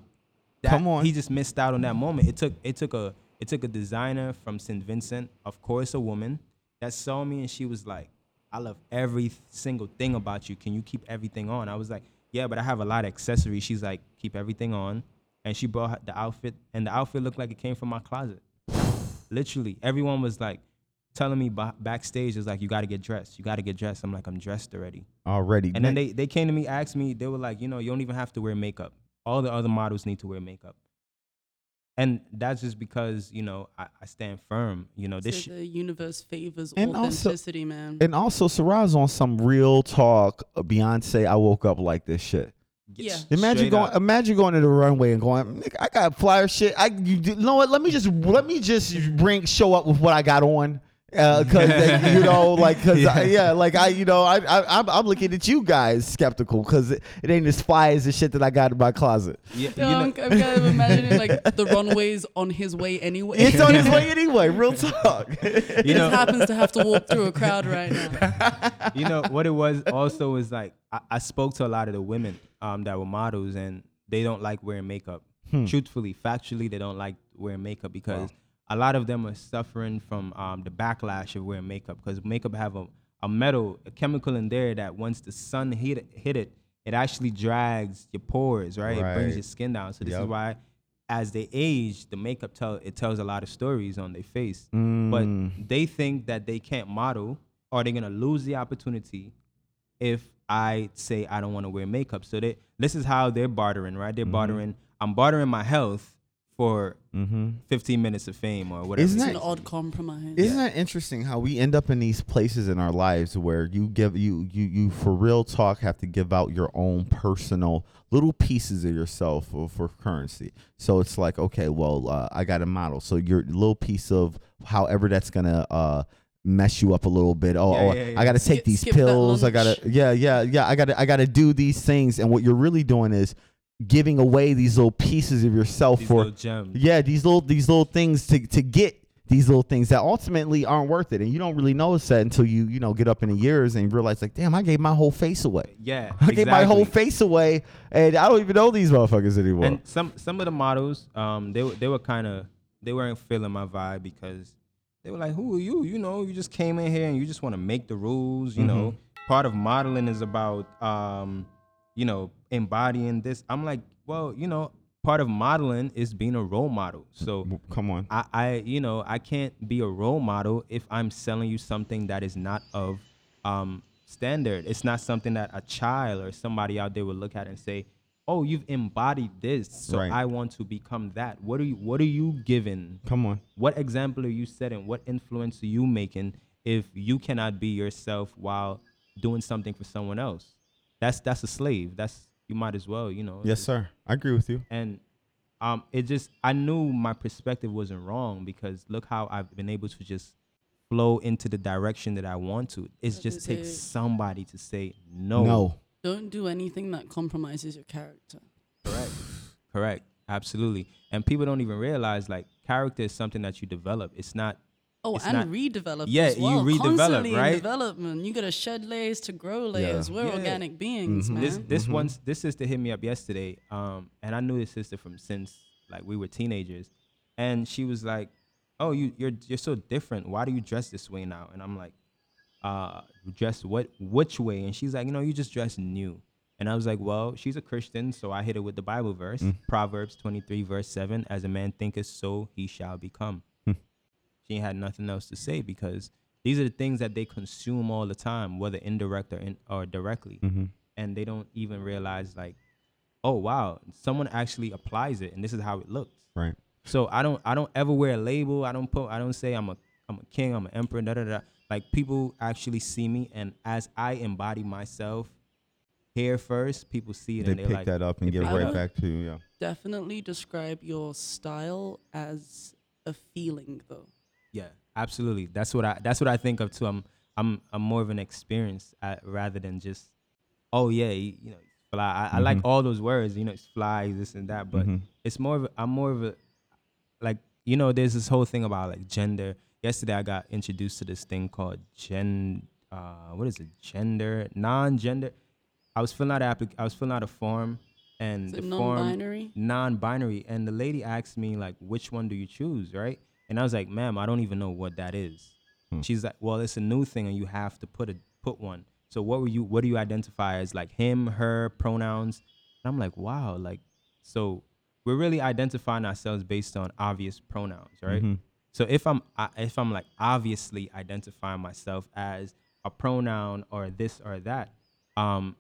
that, Come on. He just missed out on that moment. It took it took a it took a designer from St. Vincent, of course, a woman that saw me and she was like, I love every single thing about you. Can you keep everything on? I was like, yeah, but I have a lot of accessories. She's like, keep everything on. And she brought the outfit, and the outfit looked like it came from my closet. Literally, everyone was like telling me ba- backstage, is like, you got to get dressed. You got to get dressed. I'm like, I'm dressed already. already. And then they, they came to me, asked me, they were like, you know, you don't even have to wear makeup. All the other models need to wear makeup. And that's just because, you know, I, I stand firm. You know, this So sh- the universe favors And also- authenticity, man. and also Saraz on some real talk. uh, Beyonce, I woke up like this shit. Yeah. Imagine Straight going. up. Imagine going to the runway and going. "Nigga, I got flyer shit. I you, you know what? Let me just let me just bring show up with what I got on. Because (laughs) you know, like, cause Yeah. I, yeah, like I, you know, I, I, I'm, I'm looking at you guys skeptical because it, it ain't as fly as the shit that I got in my closet. Yeah, No, I'm, I'm kind of (laughs) imagining like the runways on his way anyway. It's on his (laughs) way anyway. Real talk. you He know, just happens to have to walk through a crowd right now. you know what it was also was like I, I spoke to a lot of the women um, that were models and they don't like wearing makeup. Hmm. Truthfully, factually, they don't like wearing makeup because a lot of them are suffering from um, the backlash of wearing makeup because makeup have a, a metal, a chemical in there that once the sun hit it, hit it, it actually drags your pores, right? It brings your skin down. So this is why as they age, the makeup tell it tells a lot of stories on their face. Mm. But they think that they can't model or they're gonna lose the opportunity if I say I don't want to wear makeup. So they this is how they're bartering, right? They're Mhm. bartering. I'm bartering my health for Mm-hmm. 15 minutes of fame or whatever. Isn't It's that- an odd compromise. Isn't that interesting how we end up in these places in our lives where you give you you you for real talk have to give out your own personal little pieces of yourself for, for currency. So it's like okay, well uh, I got a model, so your little piece of however that's gonna uh mess you up a little bit. Oh, Yeah, oh, yeah, yeah. I got to take Skip- these skip pills. I got to yeah yeah yeah. I got to I got to do these things, and what you're really doing is giving away these little pieces of yourself These for yeah these little these little things to to get these little things that ultimately aren't worth it and you don't really notice that until you you know get up in the years and realize like damn i gave my whole face away Yeah, (laughs) i gave my whole face away and i don't even know these motherfuckers anymore And some some of the models, um, they were they were kind of they weren't feeling my vibe because they were like, "Who are you? You know, you just came in here and you just want to make the rules. You know, Mm-hmm. part of modeling is about, um, you know, embodying this." I'm like, well, you know, part of modeling is being a role model. So come on I, I you know, I can't be a role model if I'm selling you something that is not of um, standard. It's not something that a child or somebody out there will look at and say, "Oh, you've embodied this, so Right. I want to become that." What are you What are you giving? come on What example are you setting? What influence are you making if you cannot be yourself while doing something for someone else? That's that's a slave. That's you might as well, you know. yes sir i agree with you And um, it just I knew my perspective wasn't wrong because look how I've been able to just flow into the direction that I want to. It's just is takes it. somebody to say no. No. Don't do anything that compromises your character. Correct. Correct. Absolutely. And people don't even realize like character is something that you develop. It's not. Oh, it's and not- redevelop. Yeah, as well. you redevelop, Constantly in right? development. You gotta shed layers to grow layers. We're Yeah. organic beings, man. This this Mhm. one's this sister hit me up yesterday, um, and I knew this sister from since like we were teenagers, and she was like, "Oh, you you're you're so different. Why do you dress this way now?" And I'm like, "Uh, dress what which way?" And she's like, "You know, you just dress new." And I was like, "Well, she's a Christian, so I hit her with the Bible verse, Mm. Proverbs 23 verse seven: As a man thinketh, so he shall become." She had nothing else to say because these are the things that they consume all the time, whether indirect or in, or directly Mhm. and they don't even realize like, oh wow, someone actually applies it, and this is how it looks. Right. So I don't I don't ever wear a label. I don't put I don't say I'm a I'm a king. I'm an emperor. Da da da. Like people actually see me, and as I embody myself here first, people see it They and they're pick like, that up and they give right back to you. Yeah. Definitely describe your style as a feeling, though. Yeah, absolutely. That's what I that's what I think of too. I'm I'm I'm more of an experience uh, rather than just oh yeah, you know, he's fly. I, I like Mhm. all those words, you know, it's fly, this and that, but Mhm. it's more of a, I'm more of a like you know, there's this whole thing about like gender. Yesterday I got introduced to this thing called gen uh what is it? Gender, non-gender. I was filling out a applic- I was filling out a form and Is the form non-binary? non-binary and the lady asked me like which one do you choose right and i was like ma'am i don't even know what that is Hmm. she's like well it's a new thing and you have to put a put one so what were you what do you identify as like him her pronouns and i'm like wow like so we're really identifying ourselves based on obvious pronouns right Mhm. so if i'm if i'm like obviously identifying myself as a pronoun or this or that um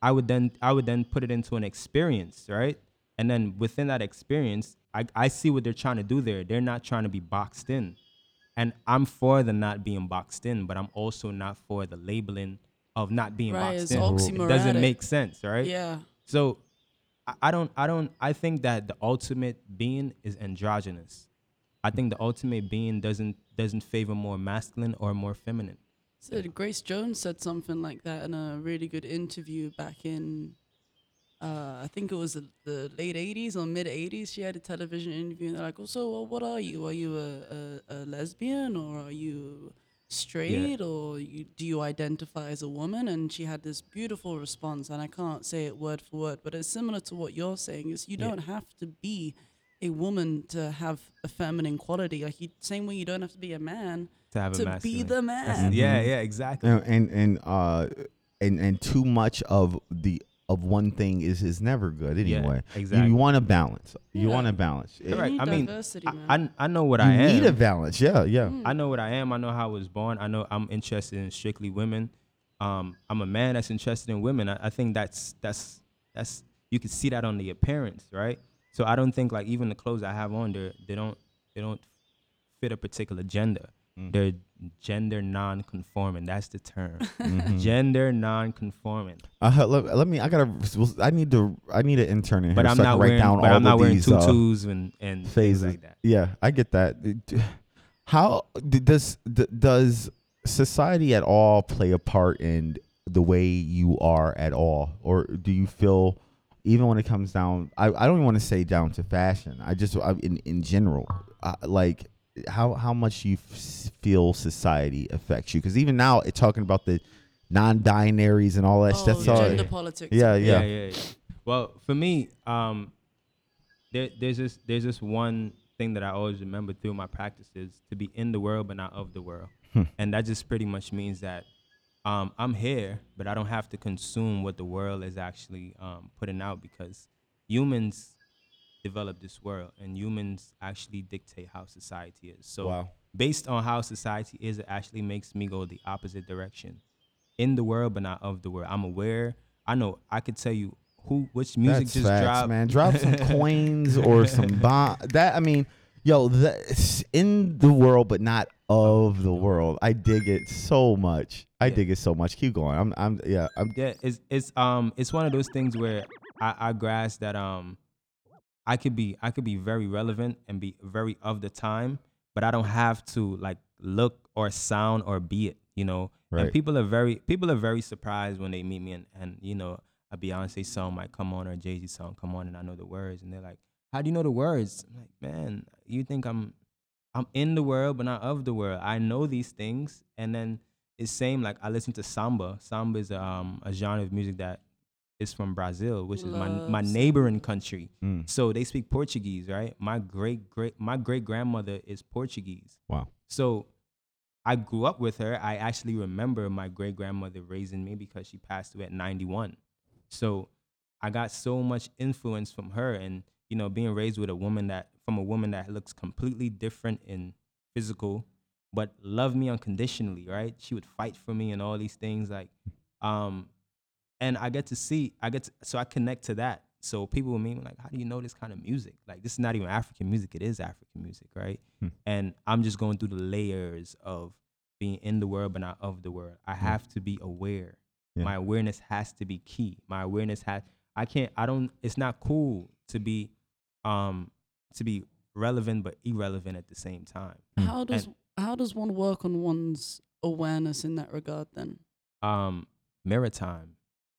I would then I would then put it into an experience, right? And then within that experience, I, I see what they're trying to do there. They're not trying to be boxed in. And I'm for the not being boxed in, but I'm also not for the labeling of not being Right, boxed it's in. It oxymoronic. doesn't make sense, right? Yeah. So I, I don't I don't I think that the ultimate being is androgynous. I think the ultimate being doesn't doesn't favor more masculine or more feminine. Said Grace Jones said something like that in a really good interview back in, uh, I think it was the, the late '80s or mid '80s. She had a television interview, and they're like, "Oh, so well, what are you? Are you a, a, a lesbian or are you straight or you, do you identify as a woman?" And she had this beautiful response, and I can't say it word for word, but it's similar to what you're saying. Is you Yeah. don't have to be a woman to have a feminine quality. Like you, same way you don't have to be a man To have a be masculine. the That's- man. Yeah, yeah, exactly. And and and uh, and and too much of the of one thing is is never good Yeah, anyway. exactly. You, want to balance. You Yeah. want to balance. It- Correct. I mean, diversity, I, I, I know what You I am. You need a balance. Yeah, yeah. Hmm. I know what I am. I know how I was born. I know I'm interested in strictly women. Um, I'm a man that's interested in women. I, I think that's that's that's you can see that on the appearance, right? So I don't think like even the clothes I have on, they they don't they don't fit a particular gender. Mm. They're gender non-conforming. That's the term. (laughs) Mhm. Gender non-conforming. Uh, let, let me. I gotta. I need to. I need an intern in But here I'm so not wearing- down but I'm not wearing these, uh, tutus and- and things phases. like that. Yeah, I get that. How does does society at all play a part in the way you are at all, or do you feel even when it comes down? I, I don't even want to say down to fashion. I just I, in in general, uh, like how how much you f- feel society affects you? Because even now, it's talking about the non-binaries and all that. Oh, that's all. gender politics. Yeah, yeah. yeah, yeah, yeah. Well, for me, um, there, there's this there's this one thing that I always remember through my practices to be in the world but not of the world, Hmm. and that just pretty much means that um, I'm here, but I don't have to consume what the world is actually um, putting out because humans develop this world and humans actually dictate how society is. So Wow. based on how society is, it actually makes me go the opposite direction. In the world, but not of the world. I'm aware. I know. I could tell you who, which music That's just facts, dropped. man. Drop some (laughs) coins or some bomb. That I mean, yo, that's in the world, but not of the world. I dig it so much. I dig it so much. Keep going. I'm, I'm, yeah, I'm. yeah, it's it's um it's one of those things where I, I grasp that um I could be I could be very relevant and be very of the time, but I don't have to like look or sound or be it, you know. Right. And people are very people are very surprised when they meet me and, and you know, a Beyonce song might come on or a Jay Z song come on and I know the words and they're like, How do you know the words? I'm like, man, you think I'm I'm in the world but not of the world. I know these things and then it's same like I listen to samba. Samba is um a genre of music that is from Brazil, which is my my neighboring country. Mm. So they speak Portuguese, right? My great great my great grandmother is Portuguese. Wow. So I grew up with her. I actually remember my great grandmother raising me because she passed away at 91. So I got so much influence from her and you know being raised with a woman that from a woman that looks completely different in physical but loved me unconditionally, right? She would fight for me and all these things like um and I get to see I get to, so I connect to that. So people will mean like, how do you know this kind of music? Like this is not even African music. It is African music, right? Hmm. And I'm just going through the layers of being in the world but not of the world. I have to be aware. Yeah. My awareness has to be key. My awareness has I can't I don't it's not cool to be um to be relevant but irrelevant at the same time. How does And, how does one work on one's awareness in that regard then? um maritime.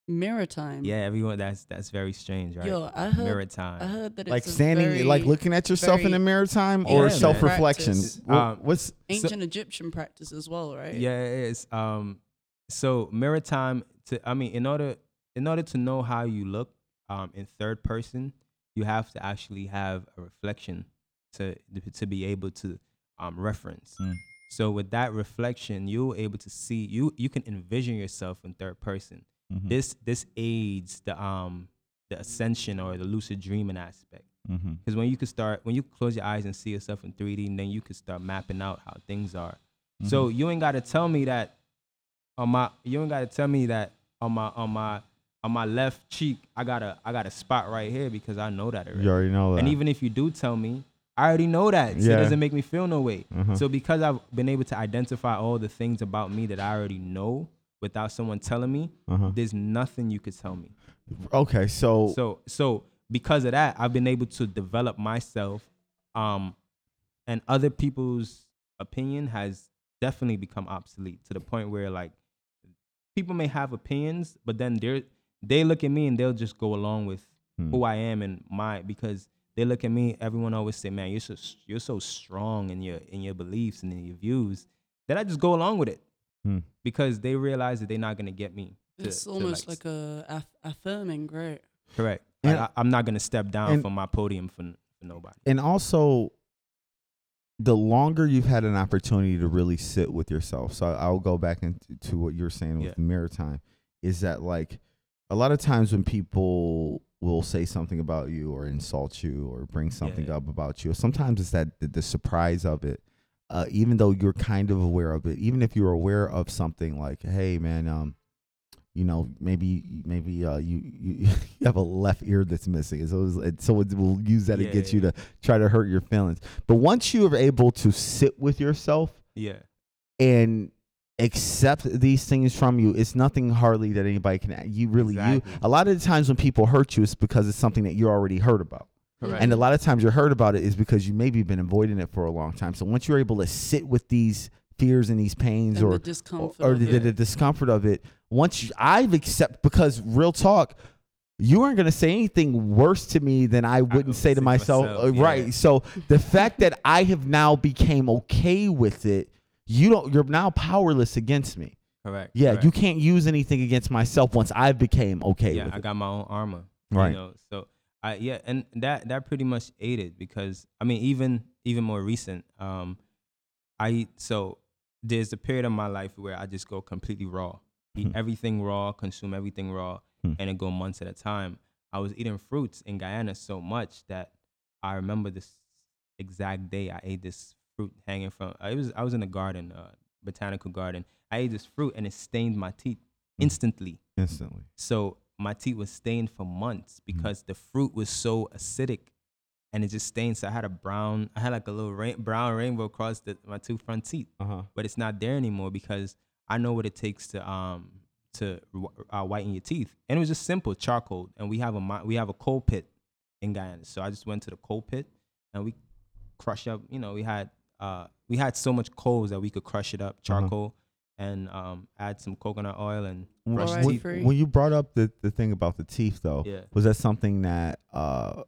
Mirror time. Yeah, everyone that's that's very strange, right? Yo, I heard maritime. I heard that it's Like standing, very, like looking at yourself in very the mirror time, Yeah, or man. self reflection. Um, what's ancient Egyptian practice as well, right? Yeah, it is. Um, so maritime. To I mean, in order in order to know how you look, um, in third person, you have to actually have a reflection to to be able to um reference. Mm. So with that reflection, you're able to see you you can envision yourself in third person. Mhm. This this aids the um the ascension or the lucid dreaming aspect. Because when you can start, when you close your eyes and see yourself in 3D, and then you can start mapping out how things are. So Mm-hmm. you ain't got to tell me that on my, you ain't got to tell me that on my on my on my left cheek, I got a I got a spot right here because I know that already. You already know that. And even if you do tell me, I already know that. So Yeah. it doesn't make me feel no way. Uh-huh. So because I've been able to identify all the things about me that I already know without someone telling me, Uh-huh. there's nothing you could tell me. Okay, so So so because of that, I've been able to develop myself, um, and other people's opinion has definitely become obsolete to the point where like people may have opinions, but then they're they look at me and they'll just go along with Hmm. who I am and my because they look at me. Everyone always say, "Man, you're so you're so strong in your in your beliefs and in your views," that I just go along with it Hmm. because they realize that they're not gonna get me. to- It's to, almost like, a aff- affirming, right? Correct. And- Like, I, I'm not gonna step down and- from my podium for, for nobody. and also the longer you've had an opportunity to really sit with yourself so i'll go back into to what you're saying with Yeah. mirror time is that like a lot of times when people will say something about you or insult you or bring something yeah. up about you sometimes it's that the, the surprise of it uh, even though you're kind of aware of it even if you're aware of something like hey man um you know, maybe maybe uh, you, you (laughs) you have a left ear that's missing, so it's, it, so it will use that Yeah, get yeah, you to try to hurt your feelings. But once you are able to sit with yourself Yeah. and accept these things from you, it's nothing hardly that anybody can. You really you. A lot of the times when people hurt you, it's because it's something that you already heard about. Correct. And a lot of times you're heard about it is because you maybe been avoiding it for a long time. So once you're able to sit with these fears and these pains And or the discomfort or of the, the, it. the discomfort of it, once you, I've accept because real talk, you aren't gonna say anything worse to me than I wouldn't say to myself. myself, uh, yeah. Right. So the fact that I have now became okay with it, you don't. You're now powerless against me. Correct. Yeah, correct. you can't use anything against myself once I became okay yeah, with I it. got my own armor. Right. You know, so I yeah, and that that pretty much aided because I mean even even more recent, um, I so there's a period of my life where I just go completely raw, eat Hmm. everything raw, consume everything raw, Hmm. and it go months at a time. I was eating fruits in Guyana so much that I remember this exact day I ate this fruit hanging from. I was I was in a garden, uh, botanical garden. I ate this fruit and it stained my teeth instantly. Instantly. So my teeth was stained for months because the fruit was so acidic and it just stained. So I had a brown, I had like a little rain, brown rainbow across the, my two front teeth. Uh-huh. But it's not there anymore because I know what it takes to um to uh, whiten your teeth. And it was just simple charcoal. And we have a we have a coal pit in Guyana. So I just went to the coal pit and we crushed up. You know, we had uh we had so much coals that we could crush it up, Uh-huh. And um add some coconut oil and When, brush when- teeth. when you brought up the, the thing about the teeth, though, Yeah. was that something that uh,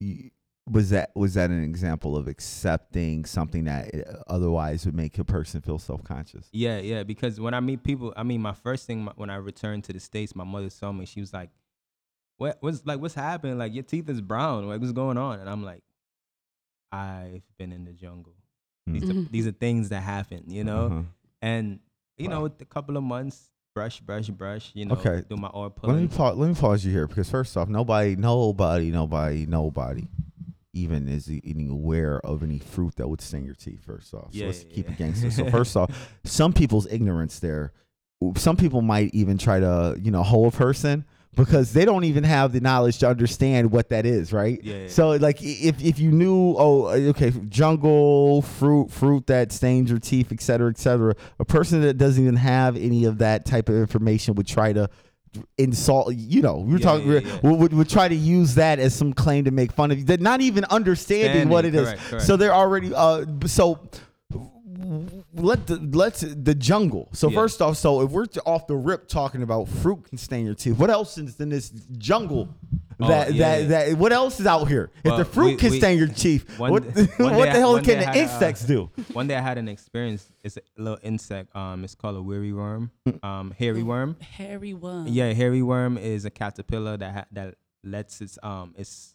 you, was that was that an example of accepting something that uh, otherwise would make a person feel self conscious? Yeah, yeah. Because when I meet people, I mean, my first thing my- when I returned to the states, my mother saw me. She was like, "What? What's like? What's happening? Like your teeth is brown. Like what's going on?" And I'm like, "I've been in the jungle. These are, Mhm. these are things that happen, you know." Uh-huh. And you know, with a couple of months, brush, brush, brush. You know, okay, do my oil Let me pause. Let me pause you here because first off, nobody, nobody, nobody, nobody, even is even aware of any fruit that would sting your teeth. First off, so Yeah, let's yeah, keep yeah. it gangster. So (laughs) first off, some people's ignorance there. Some people might even try to, you know, hold a person because they don't even have the knowledge to understand what that is, right? Yeah, yeah. So like, if if you knew, oh, okay, jungle fruit, fruit that stains your teeth, et cetera, et cetera. A person that doesn't even have any of that type of information would try to insult you know we're Yeah, talking yeah, yeah. Would, would, would try to use that as some claim to make fun of you they're not even understanding what it Standing, is correct, correct. so they're already uh so let the let's the jungle so Yeah. first off so if we're off the rip talking about fruit can stain your teeth what else is in this jungle Oh, that yeah, that, yeah. that what else is out here if the fruit we- can we- stain your teeth (laughs) one what, (laughs) one what the I- hell one can the I had a, uh, insects do (laughs) One day I had an experience. It's a little insect. Um, it's called a weary worm. Um, hairy worm. Hairy worm. Yeah, hairy worm is a caterpillar that ha- that lets its um its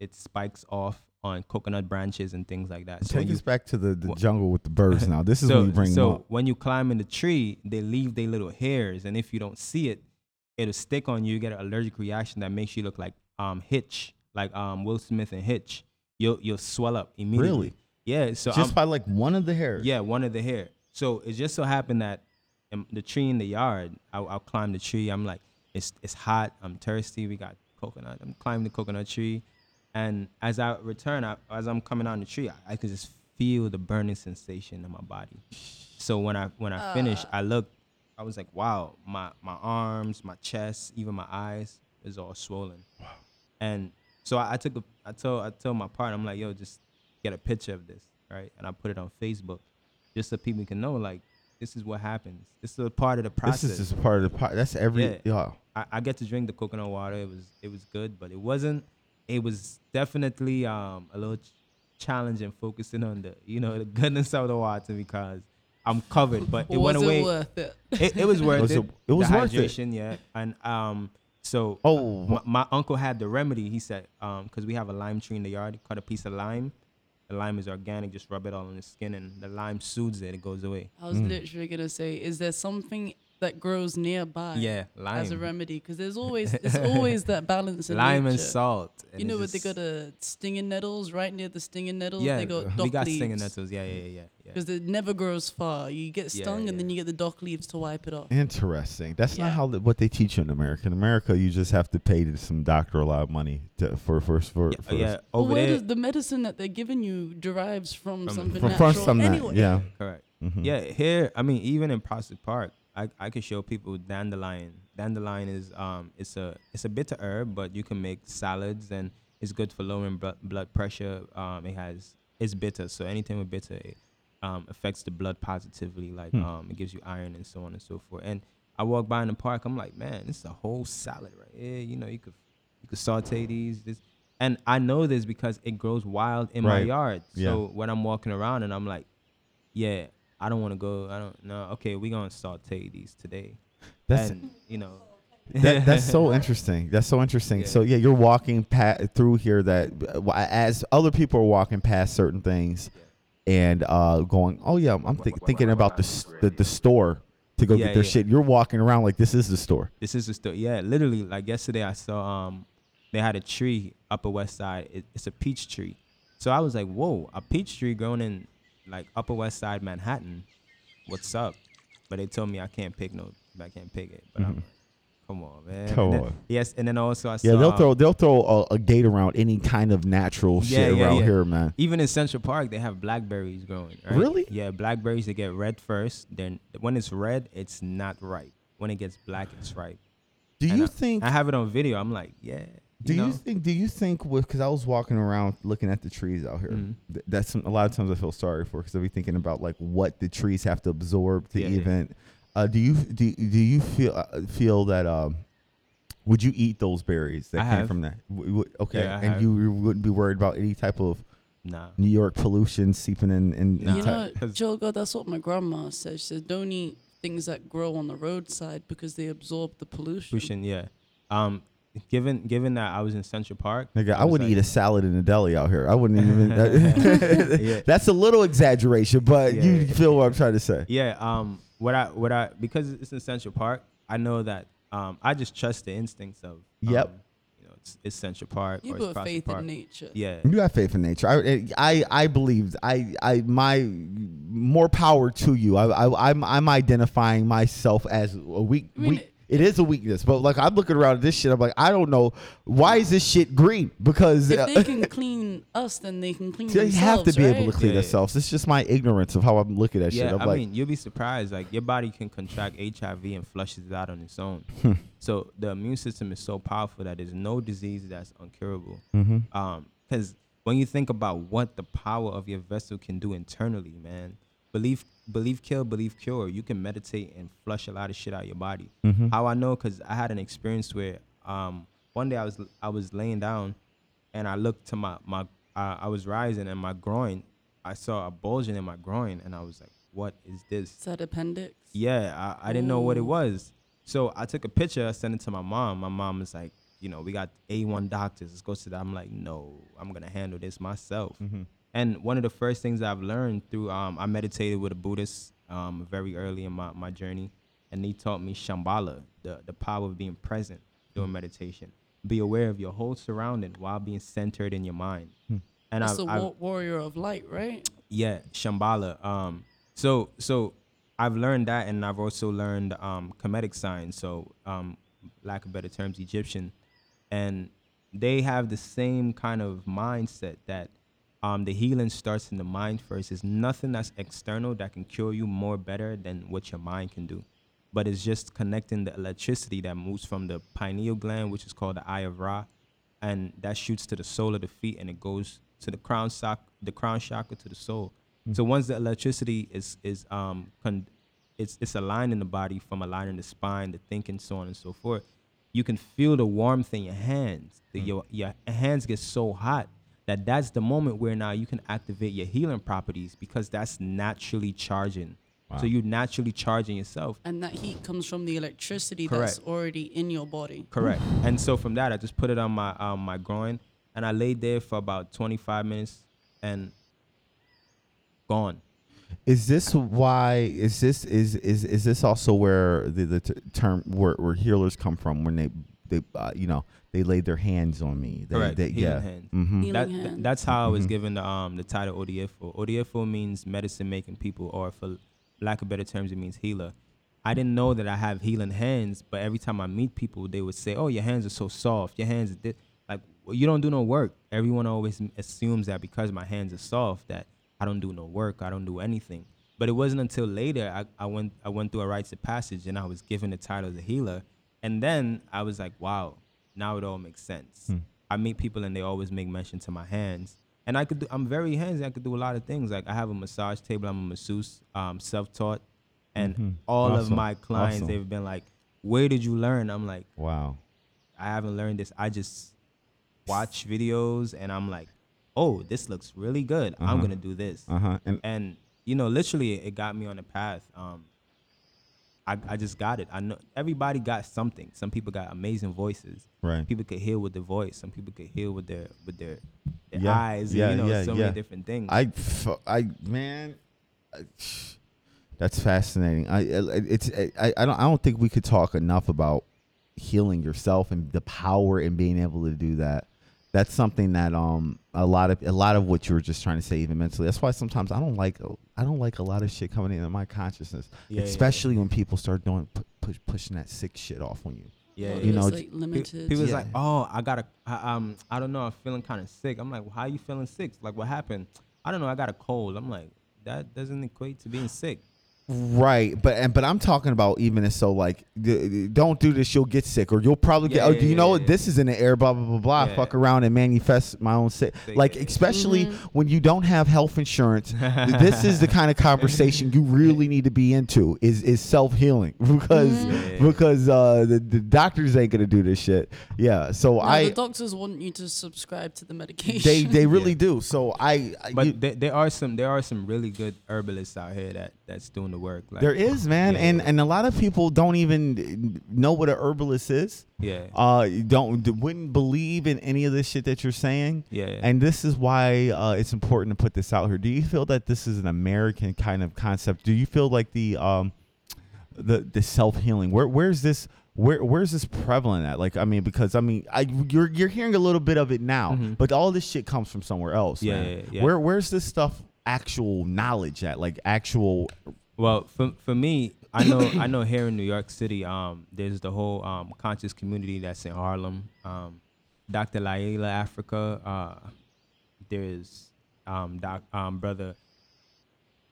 its spikes off on coconut branches and things like that. So take you us back to the, the jungle with the birds now this is so, when you bring up so them up when you climb in the tree, they leave their little hairs, and if you don't see it, it'll stick on you. You get an allergic reaction that makes you look like um Hitch, like um Will Smith and Hitch. You'll you'll swell up immediately. Really? Yeah. So just I'm- by like one of the hairs yeah, one of the hair. So it just so happened that in the tree in the yard, I'll, I'll climb the tree. I'm like, it's it's hot. I'm thirsty. We got coconut. I'm climbing the coconut tree, and as I return, I, as I'm coming down the tree, I, I could just feel the burning sensation in my body. So when I when I uh. finished, I looked. I was like, wow, my my arms, my chest, even my eyes is all swollen. And so I, I took a, I told, I told my partner, I'm like, yo, just get a picture of this, right? And I put it on Facebook, just so people can know, like, this is what happens. This is a part of the process. this is just part of the part that's every Yeah. yeah. I, I get to drink the coconut water. It was, it was good, but it wasn't. It was definitely um a little ch- challenging focusing on the, you know, the goodness of the water because I'm covered, but it went Was it away. worth it? It, it was worth Was it. it- it was the worth it. yeah. And um, so Oh. my, my uncle had the remedy. He said, um, because we have a lime tree in the yard, cut a piece of lime. The lime is organic. Just rub it all on the skin, and the lime soothes it. It goes away. I was literally gonna say, is there something that grows nearby? Yeah, As a remedy, because there's always (laughs) there's always that balance in lime and salt. and You know what they got a stinging nettles right near the stinging nettles. Yeah, they got we dock got leaves. stinging nettles. Yeah, yeah, yeah, yeah. Because it never grows far. You get stung yeah. and then you get the dock leaves to wipe it off. Interesting. That's Yeah. not how the, what they teach you in America. In America, you just have to pay to some doctor a lot of money to, for for for, Yeah, for yeah. Well, Over where there, does the medicine that they're giving you derives from, From- something from, natural from some that, anyway. yeah. Correct. Mhm. Yeah, here I mean even in Prospect Park, I, I could show people dandelion. Dandelion is um it's a it's a bitter herb, but you can make salads and it's good for lowering blood blood pressure. Um, it has it's bitter, so anything with bitter it, um affects the blood positively. Like Hmm. um it gives you iron and so on and so forth. And I walk by in the park, I'm like, man, this is a whole salad right here. You know, you could you could saute these this. And I know this because it grows wild in my Right. yard. Yeah. So when I'm walking around and I'm like, yeah, I don't want to go. I don't know. Okay, we're gonna saute these today. That's- and you know, that, that's so (laughs) interesting. That's so interesting. Yeah. So yeah, you're walking pa- through here that uh, as other people are walking past certain things and uh, going, oh yeah, I'm thi- thinking about the, the the store to go Yeah, get their yeah. shit. You're walking around like this is the store. This is the store. Yeah, literally, like yesterday, I saw um, they had a tree Upper West Side. It, it's a peach tree. So I was like, whoa, a peach tree grown in like Upper West Side Manhattan. What's up? But they told me I can't pick no, I can't pick it. But I'm Mhm. come on, man. Come And then- on. Yes, and then also I saw. Yeah, they'll throw they'll throw a, a gate around any kind of natural shit around here, man. Even in Central Park, they have blackberries growing. Right? Really? Yeah, blackberries. They get red first. Then when it's red, it's not ripe. When it gets black, it's ripe. Do And you I- think I have it on video? I'm like, yeah. Do you, know? think? Do you think with? Because I was walking around looking at the trees out here. Mhm. th- that's some, a lot of times I feel sorry for because I'll be thinking about like what the trees have to absorb to Yeah, yeah. even. Uh, do you do do you feel uh, feel that? Um, would you eat those berries that I came have. from that? W- w- okay, Yeah, and you, you wouldn't be worried about any type of Nah. New York pollution seeping in. in, in You type- know, (laughs) Jogo, that's what my grandma says. She says, don't eat things that grow on the roadside because they absorb the pollution. Pollution, yeah. Um, given given that I was in Central Park, Nigga, I, was wouldn't like- eat a salad in a deli out here. I wouldn't even. (laughs) Yeah. (laughs) That's a little exaggeration, but Yeah, you yeah. feel what I'm trying to say. Yeah. Um. What I what I because it's in Central Park, I know that um I just trust the instincts of Yep. um, you know, it's, it's Central Park. You or it's put Prospect faith in nature. Yeah. You have faith in nature. I, I, I believe. I, I, my more power to you. I, I, I'm, I'm identifying myself as a weak. I mean, weak it is a weakness, but like I'm looking around at this shit. I'm like, I don't know why is this shit green because If uh, they can (laughs) clean us, then they can clean themselves. they have to be right? able to clean Yeah, yeah. themselves. It's just my ignorance of how I'm looking at Yeah, shit. I'm I like, mean, you'll be surprised. Like your body can contract HIV and flushes it out on its own. Hmm. so the immune system is so powerful that there's no disease that's uncurable. Mhm. Um, because when you think about what the power of your vessel can do internally, man, believe, believe, kill, believe, cure. You can meditate and flush a lot of shit out of your body. Mhm. How I know? Because I had an experience where um one day I was I was laying down, and I looked to my my uh, I was rising and my groin. I saw a bulging in my groin, and I was like, "What is this?" Is that appendix? Yeah, I, I didn't know what it was. So I took a picture, I sent it to my mom. My mom was like, you know, we got A1 doctors. Let's go to that. I'm like, no, I'm gonna handle this myself. Mhm. And one of the first things I've learned through um, I meditated with a Buddhist um, very early in my, my journey, and he taught me Shambhala, the, the power of being present during meditation. Be aware of your whole surrounding while being centered in your mind. Hmm. And That's I've, the I've- warrior of light, right? yeah, Shambhala. Um, so so I've learned that, and I've also learned um, Kemetic science. So, um, lack of better terms, Egyptian, and they have the same kind of mindset that um, the healing starts in the mind first. There's nothing that's external that can cure you more better than what your mind can do. But it's just connecting the electricity that moves from the pineal gland, which is called the eye of Ra, and that shoots to the sole of the feet, and it goes to the crown sock, the crown chakra to the soul. So once the electricity is is um con- it's it's aligned in the body from aligning the spine, the thinking, so on and so forth. You can feel the warmth in your hands. The, your your hands get so hot that that's the moment where now you can activate your healing properties because that's naturally charging. Wow. So you're naturally charging yourself. And that heat comes from the electricity Correct. that's already in your body. Correct. and so from that, I just put it on my um, my groin, and I laid there for about 25 minutes, and gone. Is this why? Is this is is is this also where the the t- term where, where healers come from when they they uh, you know they laid their hands on me? They, Correct. They, Healing yeah. hands. Mhm. That, th- that's how I was Mhm. given the um the title Odiefo. Odiefo means medicine making people, or for lack of better terms, it means healer. I didn't know that I have healing hands, but every time I meet people, they would say, "Oh, your hands are so soft. Your hands are like well, you don't do no work." Everyone always assumes that because my hands are soft, that I don't do no work. I don't do anything. But it wasn't until later I, I went I went through a rites of passage and I was given the title of a healer, and then I was like, "Wow, now it all makes sense." Hmm. I meet people and they always make mention to my hands. And I could do, I'm very handsy. I could do a lot of things. Like I have a massage table. I'm a masseuse, um, self-taught. And Mhm. all of my clients, Awesome. they've been like, where did you learn? I'm like, Wow. I haven't learned this. I just watch videos and I'm like, oh, this looks really good. I'm Uh-huh. going to do this. Uh-huh. And- and, you know, literally it got me on the path. Um, I, I just got it. I know everybody got something. Some people got amazing voices. Right. People could heal with their voice. Some people could heal with their with their, their Yeah, eyes. and, yeah, you know, yeah, so yeah. many different things. I, I man, I- that's fascinating. I, I- it's, I, I don't, I don't think we could talk enough about healing yourself and the power in being able to do that. That's something that um a lot of a lot of what you were just trying to say even mentally. That's why sometimes I don't like I don't like a lot of shit coming into my consciousness, Yeah, yeah, especially when people start doing pu- push, pushing that sick shit off on you. Yeah, you know, It's like Pe- limited. People's Yeah. like, oh, I got a, I, um, I don't know, I'm feeling kind of sick. I'm like, well, how you feeling sick? Like, what happened? I don't know, I got a cold. I'm like, that doesn't equate to being sick. Right, but and but I'm talking about even as so like d- d- don't do this, you'll get sick, or you'll probably get. Yeah, oh, yeah, do you yeah, know yeah, what? This is in the air, blah blah blah blah. Yeah. Fuck around and manifest my own sick. Sick, Like yeah, yeah. especially Mhm. when you don't have health insurance, (laughs) this is the kind of conversation you really need to be into. Is is self healing (laughs) because Mhm. Yeah, yeah, yeah. because uh, the the doctors ain't gonna do this shit. Yeah, so No, I the doctors want you to subscribe to the medication. they they (laughs) really do. So I, I But you- there, there are some there are some really good herbalists out here that that's doing the work. Like, there is man, Yeah, and yeah. and a lot of people don't even know what a herbalist is. yeah, uh don't wouldn't believe in any of this shit that you're saying yeah, yeah. and this is why uh it's important to put this out here do you feel that this is an american kind of concept do you feel like the um the the self-healing where where's this where where's this prevalent at like i mean because i mean i you're you're hearing a little bit of it now Mhm. but all this shit comes from somewhere else Yeah, yeah, yeah. where where's this stuff actual knowledge at like actual Well, for for me, I know (coughs) I know here in New York City, um, there's the whole um, conscious community that's in Harlem. Um, Dr. Llaila Afrika. Uh, there's um, doc, um, brother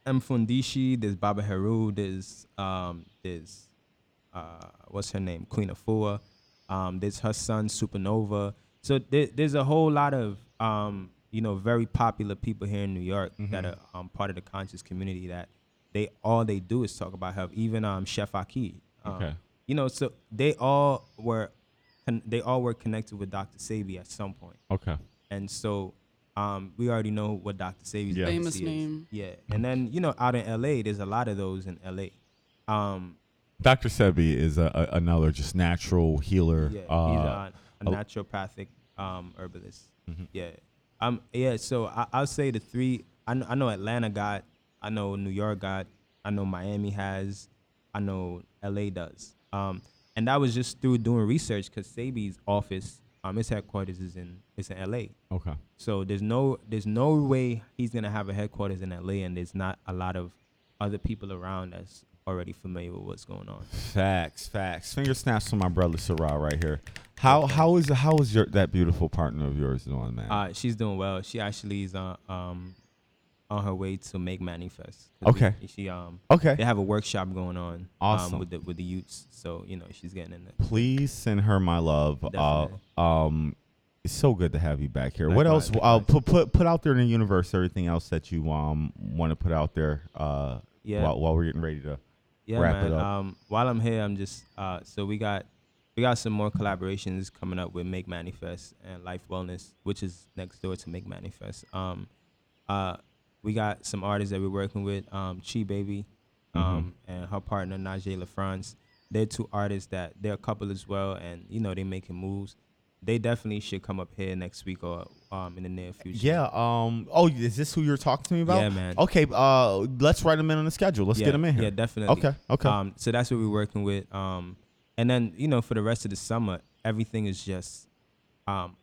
Mfundishi. There's Baba Heru. There's um, there's uh, what's her name? Queen Afua. Um, there's her son Supernova. So there, there's a whole lot of um, you know very popular people here in New York that are um, part of the conscious community that they all they do is talk about health. Even um, Chef Ahki. Um, Okay. You know, so they all were con- they all were connected with Dr. Sebi at some point. okay And so um, we already know what Dr. Sebi's Yeah. Famous legacy is. name. Yeah. And then, you know, out in LA, there's a lot of those in LA. Um, dr sebi is a, a, another just natural healer yeah, he's uh, a, a a- naturopathic um, herbalist. Mhm. Yeah. Um, yeah, so I, I'll say the three. I know, I know Atlanta got, I know New York got, I know Miami has, I know LA does. Um, and that was just through doing research because Sebi's office, um, his headquarters is in, is in LA. okay So there's no there's no way he's gonna have a headquarters in LA, and there's not a lot of other people around that's already familiar with what's going on. Facts, facts. Finger snaps for my brother Sarah right here. How how is how is your that beautiful partner of yours doing, man? Uh, she's doing well. She actually is on um on her way to make manifest. Okay. we- she um Okay. They have a workshop going on. Awesome. Um, with the with the youths, so you know she's getting in there. Please send her my love. Uh, Definitely. um, it's so good to have you back here. what else? Likewise, Uh, likewise. put put put out there in the universe everything else that you um want to put out there. Uh, Yeah. While, while we're getting ready to Yeah, wrap man. it up. Um, while I'm here, I'm just uh, so we got we got some more collaborations coming up with Make Manifest and Life Wellness, which is next door to Make Manifest. Um, uh, we got some artists that we're working with, um, Chi Baby, um, and her partner Najee LaFrance. They're two artists that they're a couple as well, and you know they're making moves. They definitely should come up here next week or um, in the near future. Yeah. Um. Oh, is this who you're talking to me about? Yeah, man. Okay. Uh, let's write them in on the schedule. Let's yeah, get them in here. Yeah, definitely. Okay. Okay. Um, so that's what we're working with. Um, and then you know, for the rest of the summer, everything is just. Um,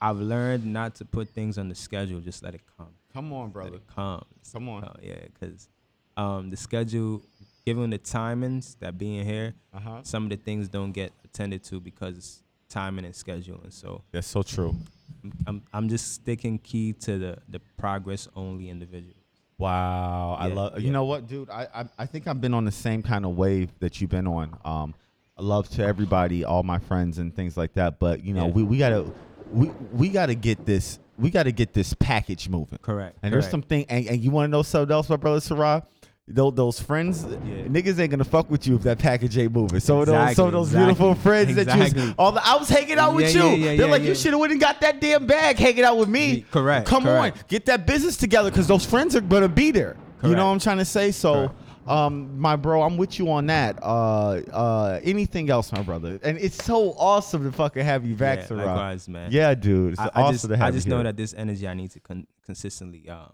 I've learned not to put things on the schedule. Just let it come. Come on, Let brother. come. Come on. Uh, yeah, because um, the schedule, given the timings that being here, Uh-huh. some of the things don't get attended to because timing and scheduling. so That's so true. I'm, I'm, I'm just sticking key to the the progress only individual. Wow, I Yeah, love. You yeah. know what, dude? I, I I think I've been on the same kind of wave that you've been on. Um, love to everybody, all my friends and things like that. But you know, Yeah. we, we gotta we we gotta get this we gotta get this package moving. Correct. And there's correct. something. And, and you want to know something else, my brother Sarah? Those, those friends, niggas ain't gonna fuck with you if that package ain't moving. So those, some of those Exactly, beautiful exactly, friends that exactly. you, all the, I was hanging out with Yeah, you. yeah, yeah, They're yeah, like, yeah. you should have went and got that damn bag, hanging out with me. Correct, Come correct. on, get that business together because those friends are gonna be there. You know what I'm trying to say? So, um, my bro, I'm with you on that. Uh, uh, anything else, my brother? And it's so awesome to fucking have you back, Yeah, likewise, man. Yeah, dude. It's I, awesome I just, to have I just you know here. that this energy I need to con- consistently um,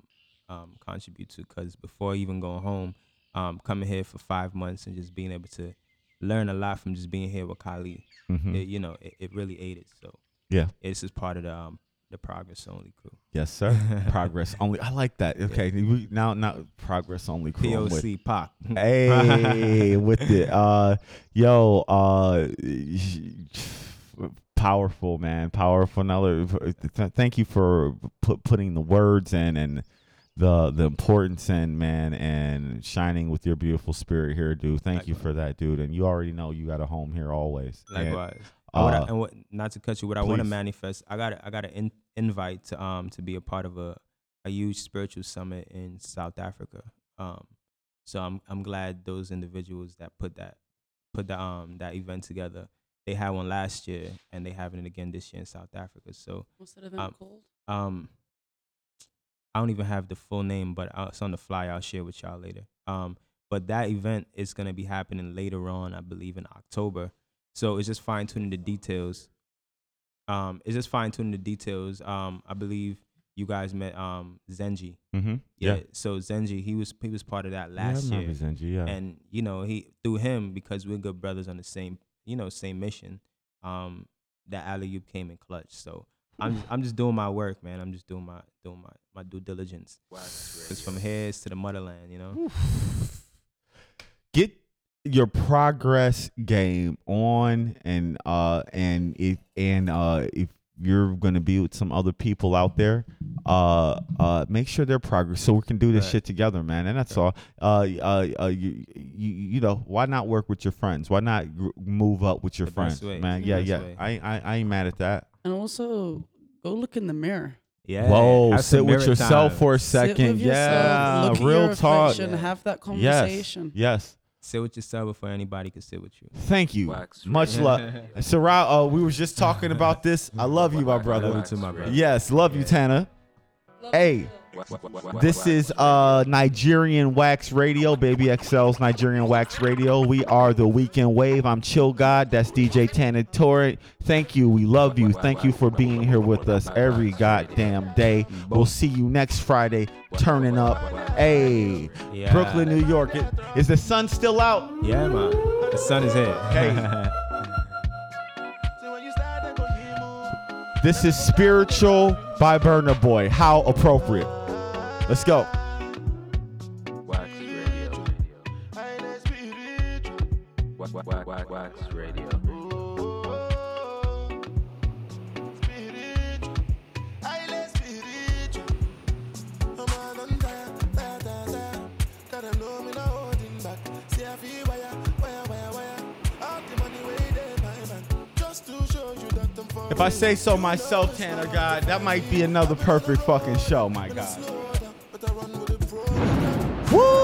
um, contribute to because before even going home, um, coming here for five months and just being able to learn a lot from just being here with Kali, Mhm. it, you know, it, it really aided. So Yeah. this is part of the um, the progress only crew. Yes, sir. (laughs) progress only. I like that. Okay, we, now now progress only. crew. POC Pac. Hey, (laughs) with it. Uh, yo, uh, powerful man, powerful. Another. Thank you for put, putting the words in and the the importance in man and shining with your beautiful spirit here, dude. Thank you for that, dude. And you already know you got a home here always. And, Likewise. Uh, I, and what, not to cut you, what I want to manifest, I got I got an invite to um to be a part of a, a huge spiritual summit in South Africa. Um, so I'm I'm glad those individuals that put that put the um that event together. They had one last year and they having it again this year in South Africa. So What's that event um, called? Um, I don't even have the full name, but it's on the fly. I'll share with y'all later. Um, but that event is gonna be happening later on, I believe, in October. So it's just fine tuning the details. Um, it's just fine tuning the details. Um, I believe you guys met um Zenji. Mhm, Yeah. yeah. So Zenji, he was he was part of that Yeah, I last year. Zenji, yeah. And you know he through him because we're good brothers on the same you know same mission. Um, that alley oop came in clutch. So I'm I'm just doing my work, man. I'm just doing my doing my my due diligence. Wow, It's from heads to the motherland, you know. get your progress game on and uh and if and uh if you're gonna be with some other people out there uh uh make sure they're progress so we can do this Right. shit together man and that's all uh uh, uh you, you you know why not work with your friends why not gr- move up with your The friends way. man The yeah yeah way. I, I i ain't mad at that And also, go look in the mirror. Yeah. Whoa, have sit with yourself time. for a Sit with second. yeah, look at real your talk. reflection, have that Yes, conversation. Yes. Sit with yourself before anybody can sit with you. Thank you. Wax Much love. (laughs) Sarah, uh, we was just talking about this. I love you, my brother. Love you too, my brother. Yes, love you, Tana. Hey, this is uh Nigerian Wax Radio, Baby XL's Nigerian Wax Radio. We are the Weekend Wave. I'm Chill God. That's DJ Tana Torre. Thank you. We love you. Thank you for being here with us every goddamn day. We'll see you next Friday. Turning up. Hey, Yeah. Brooklyn, New York. It- Is the sun still out? Yeah, man. The sun is here. Hey. (laughs) This is Spiritual by Burna Boy. How appropriate. Let's go. Wax Radio. Wax, wax, wax, wax Radio. If I say so myself, Tana God, that might be another perfect fucking show, my God. Hey.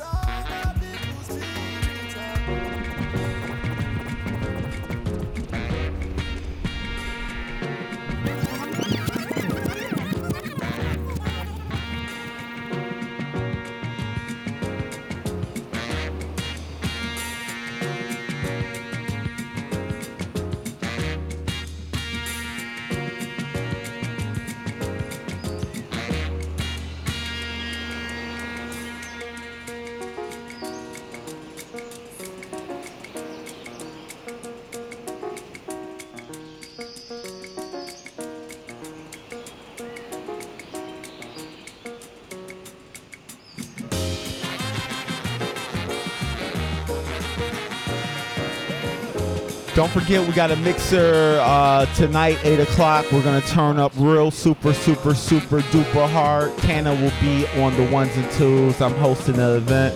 Don't forget, we got a mixer uh, tonight, 8 o'clock. We're going to turn up real super, super, super duper hard. Tana will be on the ones and twos. I'm hosting the event.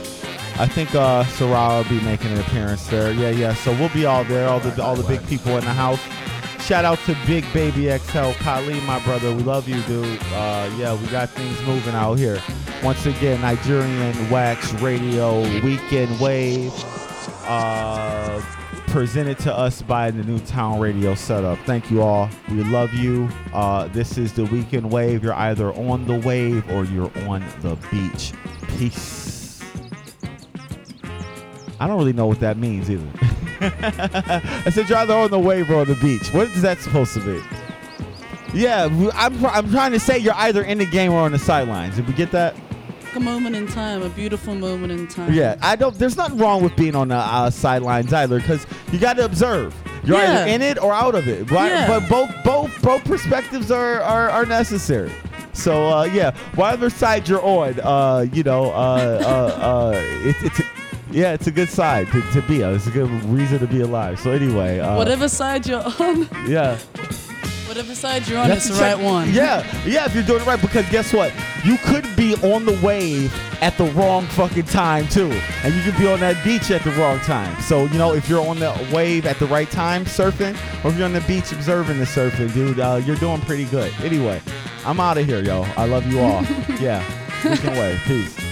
I think uh, Sarah will be making an appearance there. Yeah, yeah. So we'll be all there, all the all the big people in the house. Shout out to Big Baby XL Kali, my brother. We love you, dude. Uh, yeah, we got things moving out here. Once again, Nigerian Wax Radio Weekend Wave. Uh, presented to us by the Newtown Radio setup. Thank you all. We love you. Uh, this is the Weekend Wave. You're either on the wave or you're on the beach. Peace. I don't really know what that means either. (laughs) I said you're either on the wave or on the beach. What is that supposed to be? Yeah, I'm, I'm trying to say you're either in the game or on the sidelines. Did we get that? A moment in time, a beautiful moment in time. Yeah, I don't. There's nothing wrong with being on the uh, sidelines either, because you got to observe. You're Yeah. either in it or out of it. But, Yeah. but both both both perspectives are are, are necessary. So uh, yeah, whatever side you're on, uh, you know, uh, uh, uh, it, it's a, yeah, it's a good side to, to be on. It's a good reason to be alive. So anyway, uh, Whatever side you're on, yeah. (laughs) whatever side you're on, You it's the right check- one. Yeah, yeah, if you're doing it right, because guess what? You could be on the wave at the wrong fucking time too, and you could be on that beach at the wrong time. So you know, if you're on the wave at the right time surfing, or if you're on the beach observing the surfing, dude, uh, you're doing pretty good. Anyway, I'm out of here, yo. I love you all. (laughs) yeah, Weekend Wave. Peace.